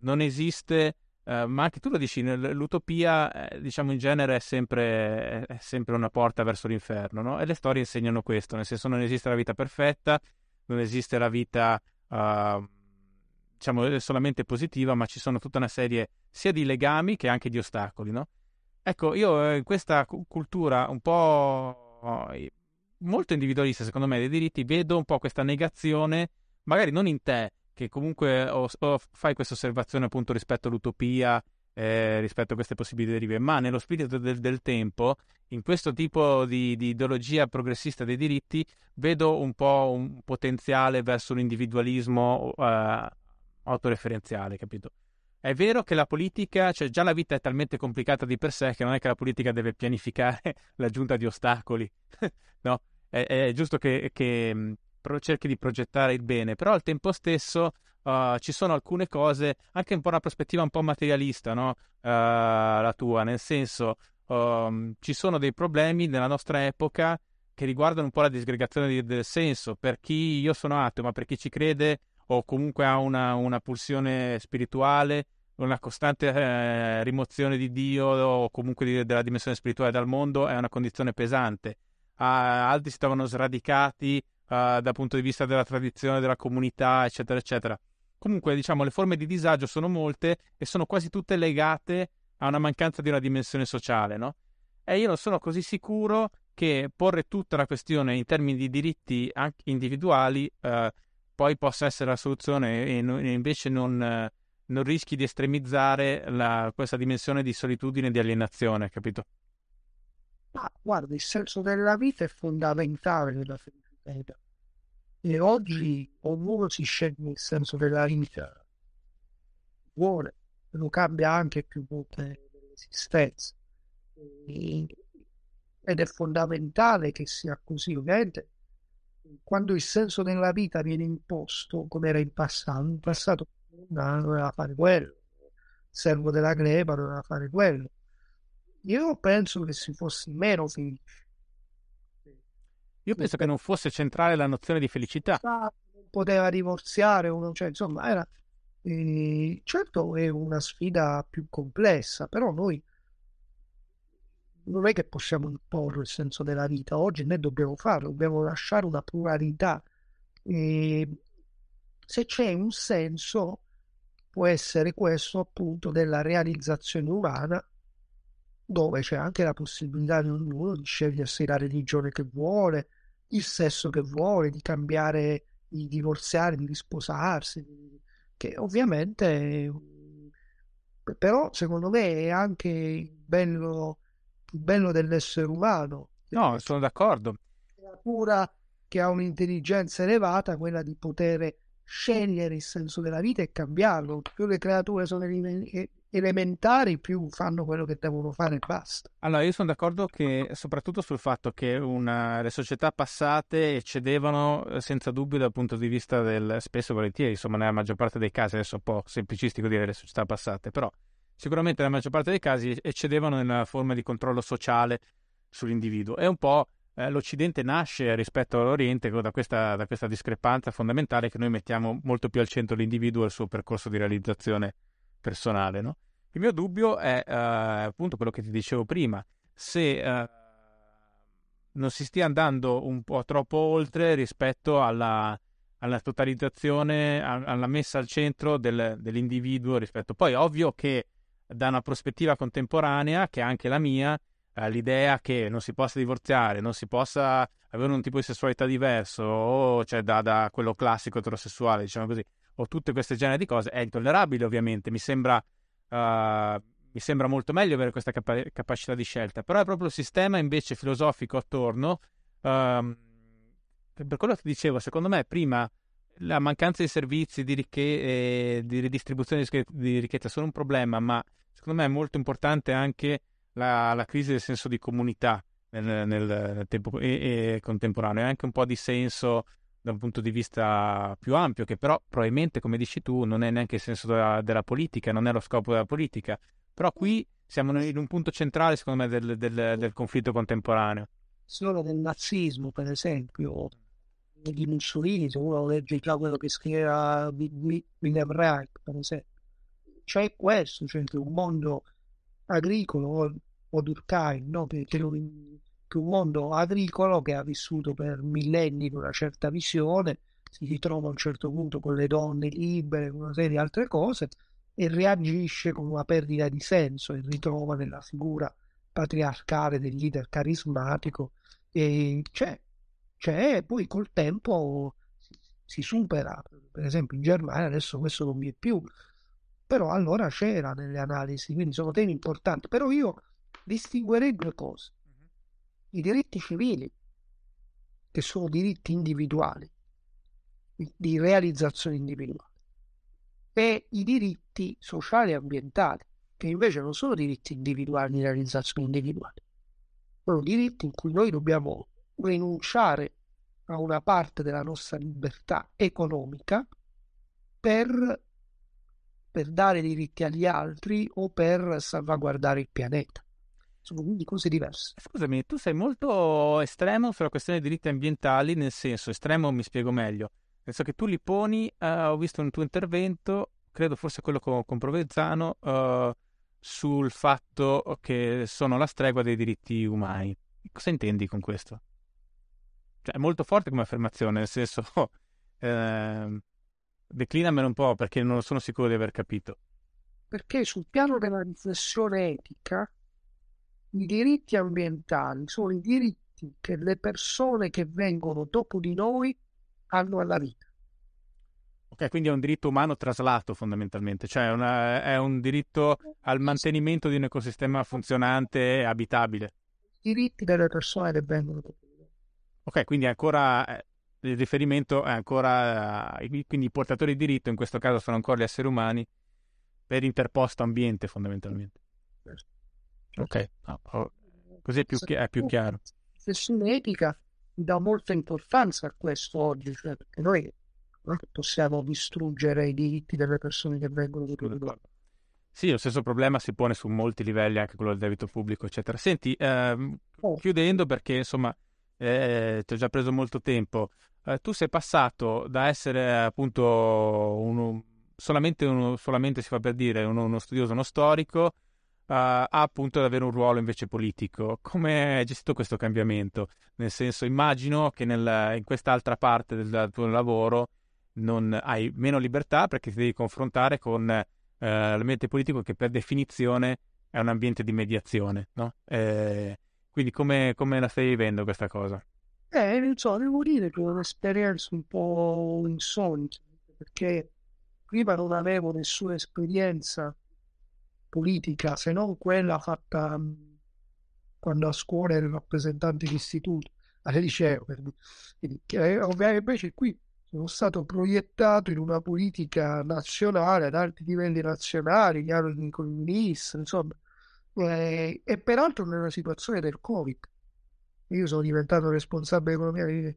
Speaker 2: non esiste Uh, ma anche tu lo dici, l'utopia, eh, diciamo in genere, è sempre, è sempre, una porta verso l'inferno, no? E le storie insegnano questo, nel senso non esiste la vita perfetta, non esiste la vita, uh, diciamo, solamente positiva, ma ci sono tutta una serie sia di legami che anche di ostacoli, no? Ecco, io eh, in questa cultura un po' molto individualista, secondo me, dei diritti, vedo un po' questa negazione, magari non in te, che comunque o, o fai questa osservazione appunto rispetto all'utopia, eh, rispetto a queste possibili derive, ma nello spirito del, del tempo, in questo tipo di, di, ideologia progressista dei diritti, vedo un po' un potenziale verso l'individualismo eh, autoreferenziale, capito? È vero che la politica, cioè già la vita è talmente complicata di per sé che non è che la politica deve pianificare (laughs) l'aggiunta di ostacoli, (laughs) no? È, è giusto che, che cerchi di progettare il bene, però al tempo stesso uh, ci sono alcune cose, anche un po' una prospettiva un po' materialista, no? Uh, la tua, nel senso um, ci sono dei problemi nella nostra epoca che riguardano un po' la disgregazione di, del senso, per chi io sono ateo, ma per chi ci crede o comunque ha una, una pulsione spirituale, una costante eh, rimozione di Dio o comunque di, della dimensione spirituale dal mondo è una condizione pesante altri si trovano sradicati uh, dal punto di vista della tradizione, della comunità, eccetera, eccetera. Comunque, diciamo, le forme di disagio sono molte e sono quasi tutte legate a una mancanza di una dimensione sociale, no? E io non sono così sicuro che porre tutta la questione in termini di diritti anche individuali eh, poi possa essere la soluzione e, invece non, eh, non, rischi di estremizzare la, questa dimensione di solitudine e di alienazione, capito?
Speaker 1: Ma guarda, il senso della vita è fondamentale nella felicità. E oggi ognuno si sceglie il senso della vita. Vuole, lo cambia anche più volte nell'esistenza. E ed è fondamentale che sia così, ovviamente. Quando il senso della vita viene imposto, come era in passato, in passato non doveva fare quello, il servo della crepa doveva fare quello. Io penso che si fosse meno felici.
Speaker 2: Io penso che non fosse centrale la nozione di felicità.
Speaker 1: Non poteva divorziare uno, cioè insomma era... Eh, certo è una sfida più complessa, però noi non è che possiamo imporre il senso della vita, oggi noi dobbiamo farlo, dobbiamo lasciare una pluralità. E se c'è un senso, può essere questo appunto della realizzazione umana, dove c'è anche la possibilità di ognuno di scegliersi la religione che vuole, il sesso che vuole, di cambiare, di divorziare, di risposarsi, che ovviamente però secondo me è anche bello il bello dell'essere umano.
Speaker 2: No, sono d'accordo.
Speaker 1: La cura che ha un'intelligenza elevata, quella di poter scegliere il senso della vita e cambiarlo. Più le creature sono elementari, più fanno quello che devono fare e basta.
Speaker 2: Allora, io sono d'accordo che soprattutto sul fatto che una, le società passate eccedevano eh, senza dubbio dal punto di vista del spesso e volentieri, insomma, nella maggior parte dei casi, adesso è un po' semplicistico dire le società passate, però sicuramente nella maggior parte dei casi eccedevano nella forma di controllo sociale sull'individuo. E un po' eh, l'Occidente nasce rispetto all'Oriente da questa, da questa, discrepanza fondamentale che noi mettiamo molto più al centro l'individuo e il suo percorso di realizzazione personale. No? Il mio dubbio è eh, appunto quello che ti dicevo prima, se eh, non si stia andando un po' troppo oltre rispetto alla, alla totalizzazione, alla messa al centro del, dell'individuo rispetto. Poi ovvio che da una prospettiva contemporanea, che è anche la mia, eh, l'idea che non si possa divorziare, non si possa avere un tipo di sessualità diverso, o cioè da, da quello classico eterosessuale, diciamo così, o tutte queste genere di cose, è intollerabile ovviamente, mi sembra, uh, mi sembra molto meglio avere questa capa- capacità di scelta, però è proprio il sistema invece filosofico attorno, uh, per quello che dicevo, secondo me prima la mancanza di servizi, di, ricche- di ridistribuzione di ricchezza sono un problema, ma secondo me è molto importante anche la, la crisi del senso di comunità nel, nel, nel tempo e, e contemporaneo, e anche un po' di senso da un punto di vista più ampio, che però probabilmente, come dici tu, non è neanche il senso della, della politica, non è lo scopo della politica. Però qui siamo in un punto centrale, secondo me, del, del, del conflitto contemporaneo.
Speaker 1: Solo del nazismo, per esempio, di Mussolini, se uno legge già quello che scriveva William Reich, per esempio, c'è questo, cioè un mondo agricolo o Durkheim, no? che, che, che un mondo agricolo che ha vissuto per millenni in una certa visione, si ritrova a un certo punto con le donne libere, con una serie di altre cose, e reagisce con una perdita di senso e ritrova nella figura patriarcale del leader carismatico e c'è cioè, poi col tempo si supera. Per esempio in Germania adesso questo non vi è più, però allora c'era nelle analisi, quindi sono temi importanti. Però io distinguerei due cose. I diritti civili, che sono diritti individuali, di realizzazione individuale, e i diritti sociali e ambientali, che invece non sono diritti individuali di realizzazione individuale, sono diritti in cui noi dobbiamo rinunciare a una parte della nostra libertà economica per, per dare diritti agli altri o per salvaguardare il pianeta. Sono quindi cose diverse.
Speaker 2: Scusami, tu sei molto estremo sulla questione dei diritti ambientali, nel senso, estremo mi spiego meglio. Nel senso che tu li poni, uh, ho visto un tuo intervento, credo forse quello con, con Provenzano, uh, sul fatto che sono la stregua dei diritti umani. Cosa intendi con questo? cioè, è molto forte come affermazione, nel senso, (laughs) eh, declinamelo un po' perché non sono sicuro di aver capito.
Speaker 1: Perché sul piano della riflessione etica, i diritti ambientali sono i diritti che le persone che vengono dopo di noi hanno alla vita.
Speaker 2: Ok, quindi è un diritto umano traslato fondamentalmente, cioè una, è un diritto al mantenimento di un ecosistema funzionante e abitabile.
Speaker 1: I diritti delle persone che vengono dopo di noi.
Speaker 2: Ok, quindi ancora eh, il riferimento è ancora, eh, quindi i portatori di diritto in questo caso sono ancora gli esseri umani per interposto ambiente fondamentalmente. Ok, no, oh, così è più, chi- è più chiaro.
Speaker 1: Riflessione etica dà molta importanza a questo oggi, cioè perché noi non possiamo distruggere i diritti delle persone che vengono noi.
Speaker 2: Sì, lo stesso problema si pone su molti livelli, anche quello del debito pubblico, eccetera. Senti, ehm,
Speaker 1: Oh.
Speaker 2: chiudendo perché insomma eh, ti ho già preso molto tempo, eh, tu sei passato da essere appunto uno, solamente, uno, solamente si fa per dire uno, uno studioso, uno storico, a appunto ad avere un ruolo invece politico. Come hai gestito questo cambiamento? Nel senso, immagino che nel- in quest'altra parte del, del tuo lavoro non hai meno libertà perché ti devi confrontare con eh, l'ambiente politico che per definizione è un ambiente di mediazione, no? Eh, quindi come, come la stai vivendo questa cosa?
Speaker 1: Eh, non so, devo dire che è un'esperienza un po' insolita, perché prima non avevo nessuna esperienza politica se non quella fatta mh, quando a scuola ero rappresentante di istituto, al liceo, per eh, ovviamente invece qui sono stato proiettato in una politica nazionale, ad alti livelli nazionali, chiaro con il insomma, eh, e peraltro nella situazione del Covid. Io sono diventato responsabile economia di,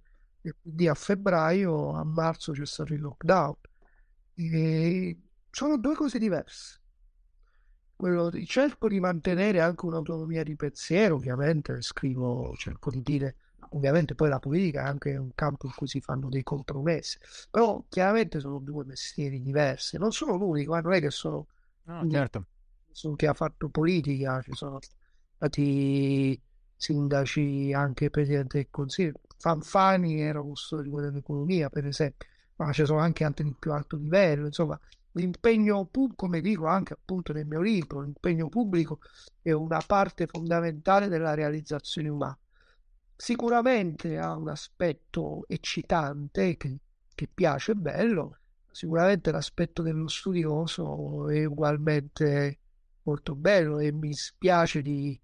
Speaker 1: di a febbraio, a marzo c'è stato il lockdown. E sono due cose diverse. Quello di- cerco di mantenere anche un'autonomia di pensiero, ovviamente, scrivo, cerco di dire, ovviamente poi la politica è anche un campo in cui si fanno dei compromessi, però chiaramente sono due mestieri diversi, non sono l'unico, eh, non è che sono
Speaker 2: No, certo.
Speaker 1: su chi ha fatto politica, ci sono stati sindaci, anche presidente del Consiglio. Fanfani era custode dell'economia, per esempio, ma ci sono anche altri di più alto livello. Insomma, l'impegno pubblico, come dico anche appunto nel mio libro, l'impegno pubblico è una parte fondamentale della realizzazione umana. Sicuramente ha un aspetto eccitante che, che piace, è bello. Sicuramente l'aspetto dello studioso è ugualmente molto bello e mi spiace di,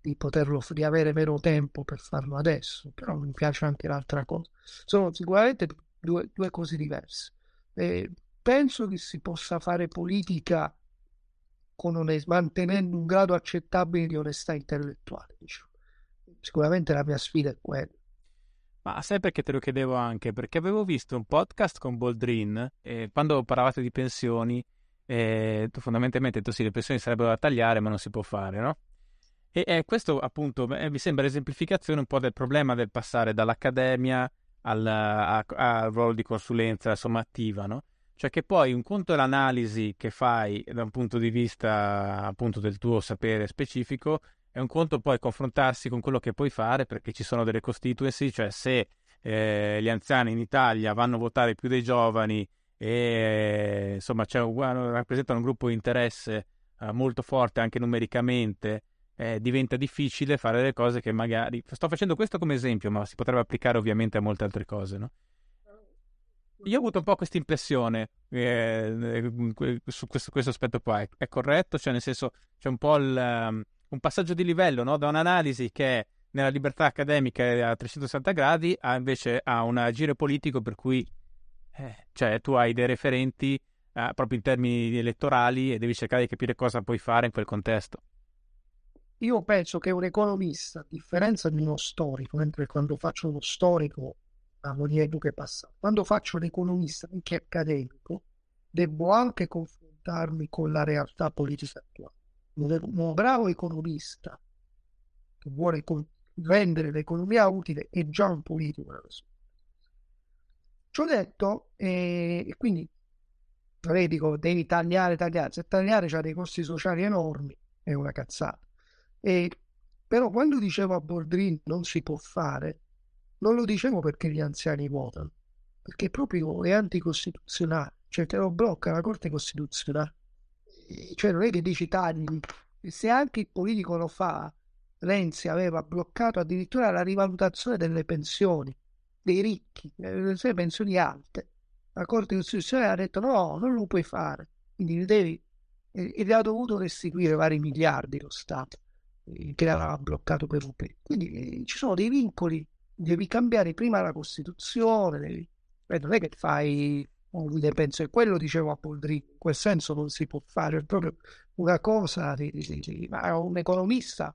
Speaker 1: di poterlo, di avere meno tempo per farlo adesso, però mi piace anche l'altra cosa. Sono sicuramente due, due cose diverse. E penso che si possa fare politica onest- mantenendo un grado accettabile di onestà intellettuale, diciamo. Sicuramente la mia sfida è quella.
Speaker 2: Ma sai perché te lo chiedevo anche? Perché avevo visto un podcast con Boldrin e quando parlavate di pensioni, eh, tu fondamentalmente hai detto sì, le pensioni sarebbero da tagliare, ma non si può fare, no? E, e questo appunto eh, mi sembra l'esemplificazione un po' del problema del passare dall'accademia al, a- al ruolo di consulenza, insomma, attiva, no? Cioè che poi un conto è l'analisi che fai da un punto di vista appunto del tuo sapere specifico, è un conto poi confrontarsi con quello che puoi fare perché ci sono delle constituency, cioè se eh, gli anziani in Italia vanno a votare più dei giovani e insomma un- rappresentano un gruppo di interesse eh, molto forte anche numericamente, eh, diventa difficile fare delle cose che magari... Sto facendo questo come esempio, ma si potrebbe applicare ovviamente a molte altre cose, no? Io ho avuto un po' questa impressione eh, su questo, questo aspetto qua. È, è corretto? Cioè, nel senso, c'è un po' il, um, un passaggio di livello, no? Da un'analisi che nella libertà accademica è a 360 gradi a invece a un agire politico per cui eh, cioè, tu hai dei referenti eh, proprio in termini elettorali e devi cercare di capire cosa puoi fare in quel contesto.
Speaker 1: Io penso che un economista, a differenza di uno storico, mentre quando faccio uno storico parlo di epoche passate, quando faccio l'economista anche accademico, devo anche confrontarmi con la realtà politica attuale. Un, un bravo economista che vuole con- rendere l'economia utile è già un politico. Ciò detto, eh, e quindi dico devi tagliare, tagliare, se tagliare c'ha dei costi sociali enormi, è una cazzata. E, però quando dicevo a Boldrin non si può fare, non lo dicevo perché gli anziani votano, perché proprio è anticostituzionale, cioè te lo blocca la Corte Costituzionale. Cioè non è che dici tagli, se anche il politico lo fa, Renzi aveva bloccato addirittura la rivalutazione delle pensioni dei ricchi, delle pensioni alte. La Corte Costituzionale ha detto no, non lo puoi fare, quindi devi, e le ha dovuto restituire vari miliardi lo Stato eh, che l'aveva bloccato per un periodo. Quindi eh, ci sono dei vincoli, devi cambiare prima la Costituzione, devi... eh, non è che fai penso, e quello dicevo a Poldrini, in quel senso non si può fare, è proprio una cosa, di, di, di, ma un economista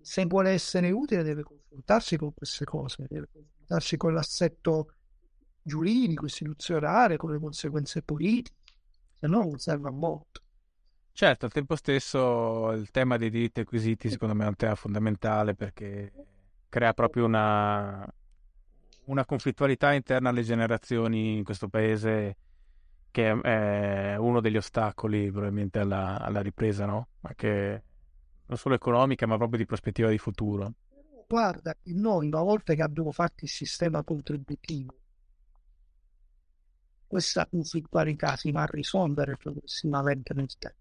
Speaker 1: se vuole essere utile deve confrontarsi con queste cose, deve confrontarsi con l'assetto giuridico, istituzionale, con le conseguenze politiche, se no non serve a molto.
Speaker 2: Certo, al tempo stesso il tema dei diritti acquisiti secondo me è un tema fondamentale perché crea proprio una, una conflittualità interna alle generazioni in questo paese che è uno degli ostacoli probabilmente alla, alla ripresa, no? Anche non solo economica ma proprio di prospettiva di futuro.
Speaker 1: Guarda, noi una volta che abbiamo fatto il sistema contributivo questa conflittualità si va a risolvere progressivamente nel tempo.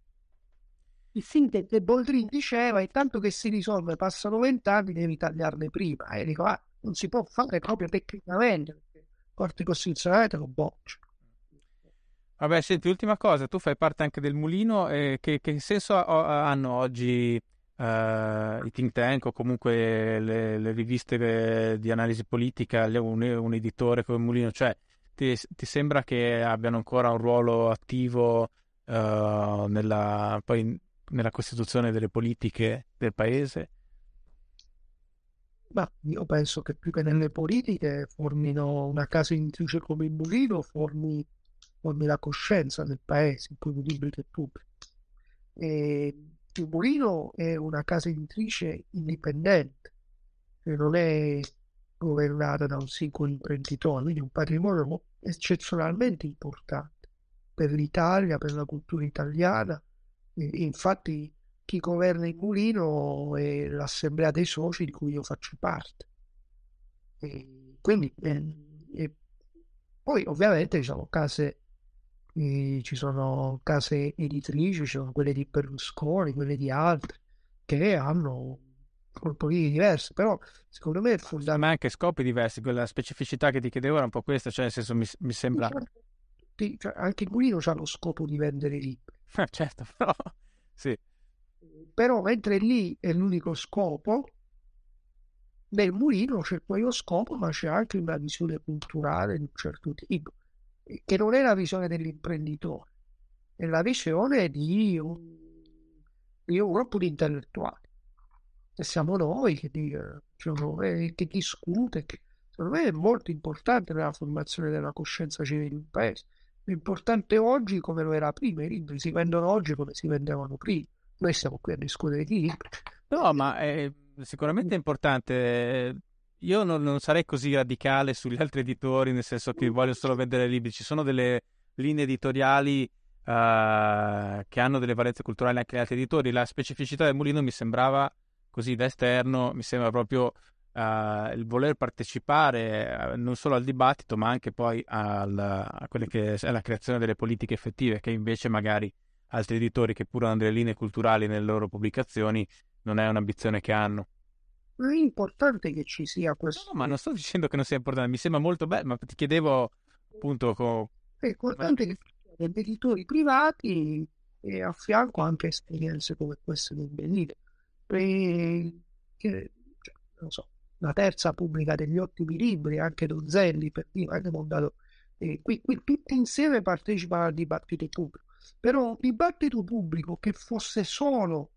Speaker 1: Il che Boldrin diceva, intanto che si risolve, passano vent'anni, devi tagliarne prima. E dico, ah, non si può fare proprio tecnicamente, perché Corte Costituzionale te lo boccia.
Speaker 2: Vabbè, senti, ultima cosa, tu fai parte anche del mulino, eh, che, che, senso hanno oggi eh, i think tank o comunque le, le riviste di analisi politica, un, un editore come Mulino? Cioè, ti, ti sembra che abbiano ancora un ruolo attivo uh, nella, poi, nella costituzione delle politiche del paese?
Speaker 1: Ma io penso che più che nelle politiche formino una casa editrice come il Mulino, formi, formi la coscienza del paese, in cui il libro è pubblico. E il Mulino è una casa editrice indipendente, che non è governata da un singolo imprenditore, quindi un patrimonio eccezionalmente importante per l'Italia, per la cultura italiana. E, infatti chi governa il mulino è l'assemblea dei soci di cui io faccio parte. E quindi eh, e poi ovviamente ci sono case eh, ci sono case editrici, ci sono quelle di Berlusconi, quelle di altri che hanno corporili diversi, però secondo me è
Speaker 2: fondamentale. Ma anche scopi diversi, quella specificità che ti chiedevo era un po' questa, cioè nel senso mi, mi sembra...
Speaker 1: Cioè, anche il mulino ha lo scopo di vendere libri.
Speaker 2: Eh, certo, (laughs) però... sì.
Speaker 1: Però mentre lì è l'unico scopo, nel mulino c'è quello scopo, ma c'è anche una visione culturale di un certo tipo, che non è la visione dell'imprenditore, è la visione di un, di un gruppo di intellettuali e siamo noi che, diciamo, che discute. Che, secondo me è molto importante nella formazione della coscienza civile di un paese. Importante oggi come lo era prima, i libri si vendono oggi come si vendevano prima. Noi siamo qui a discutere di libri.
Speaker 2: No, ma è sicuramente importante. Io non, non, sarei così radicale sugli altri editori, nel senso che voglio solo vendere libri. Ci sono delle linee editoriali uh, che hanno delle valenze culturali anche gli altri editori. La specificità del mulino mi sembrava così da esterno mi sembra proprio uh, il voler partecipare uh, non solo al dibattito ma anche poi al, a quelle che è la creazione delle politiche effettive che invece magari altri editori che pur hanno delle linee culturali nelle loro pubblicazioni non è un'ambizione che hanno.
Speaker 1: È importante che ci sia questo.
Speaker 2: No, ma non sto dicendo che non sia importante, mi sembra molto bello, ma ti chiedevo appunto... Co...
Speaker 1: È importante che ci siano editori privati e a fianco anche esperienze come queste del Benile e, che, cioè, non so, la terza pubblica degli ottimi libri, anche Donzelli per dire, anche Mondadori. E qui, qui tutti insieme partecipano al dibattito pubblico. Però un dibattito pubblico che fosse solo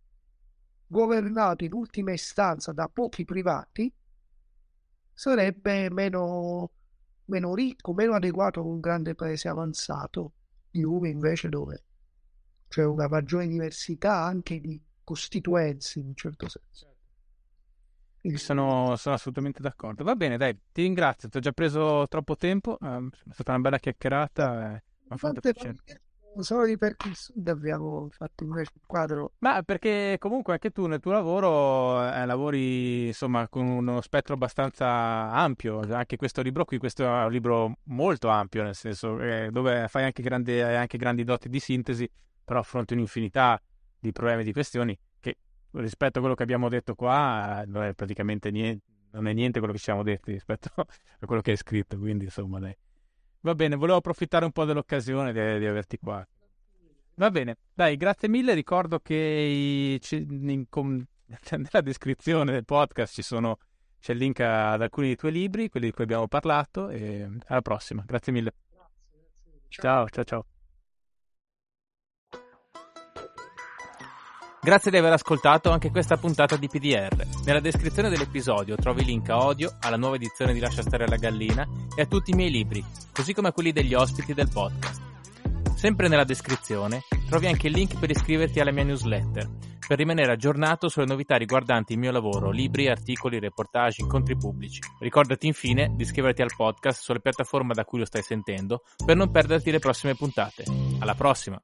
Speaker 1: governato in ultima istanza da pochi privati sarebbe meno, meno ricco, meno adeguato a un grande paese avanzato, di Uve invece dove c'è una maggiore diversità anche di costituenze in un certo senso.
Speaker 2: Sono, sono, assolutamente d'accordo. Va bene, dai, ti ringrazio. Ti ho già preso troppo tempo. Uh, è stata una bella chiacchierata. Eh, mi ha fatto piacere.
Speaker 1: solo perché il sud abbiamo fatto un quadro.
Speaker 2: Ma perché comunque anche tu nel tuo lavoro eh, lavori insomma con uno spettro abbastanza ampio, anche questo libro qui, questo è un libro molto ampio, nel senso eh, dove fai anche grandi, anche grandi doti di sintesi, però affronti un'infinità di problemi e di questioni rispetto a quello che abbiamo detto qua non è praticamente niente, non è niente quello che ci siamo detti rispetto (laughs) a quello che hai scritto, quindi insomma dai. Va bene, volevo approfittare un po' dell'occasione di, di averti qua. Va bene, dai, grazie mille. Ricordo che in, in, (laughs) nella descrizione del podcast ci sono, c'è il link ad alcuni dei tuoi libri, quelli di cui abbiamo parlato. E alla prossima, grazie mille. Ciao, ciao, ciao. Grazie di aver ascoltato anche questa puntata di PDR. Nella descrizione dell'episodio trovi il link a Odio, alla nuova edizione di Lascia stare la gallina e a tutti i miei libri, così come a quelli degli ospiti del podcast. Sempre nella descrizione trovi anche il link per iscriverti alla mia newsletter, per rimanere aggiornato sulle novità riguardanti il mio lavoro, libri, articoli, reportage, incontri pubblici. Ricordati infine di iscriverti al podcast sulle piattaforme da cui lo stai sentendo per non perderti le prossime puntate. Alla prossima!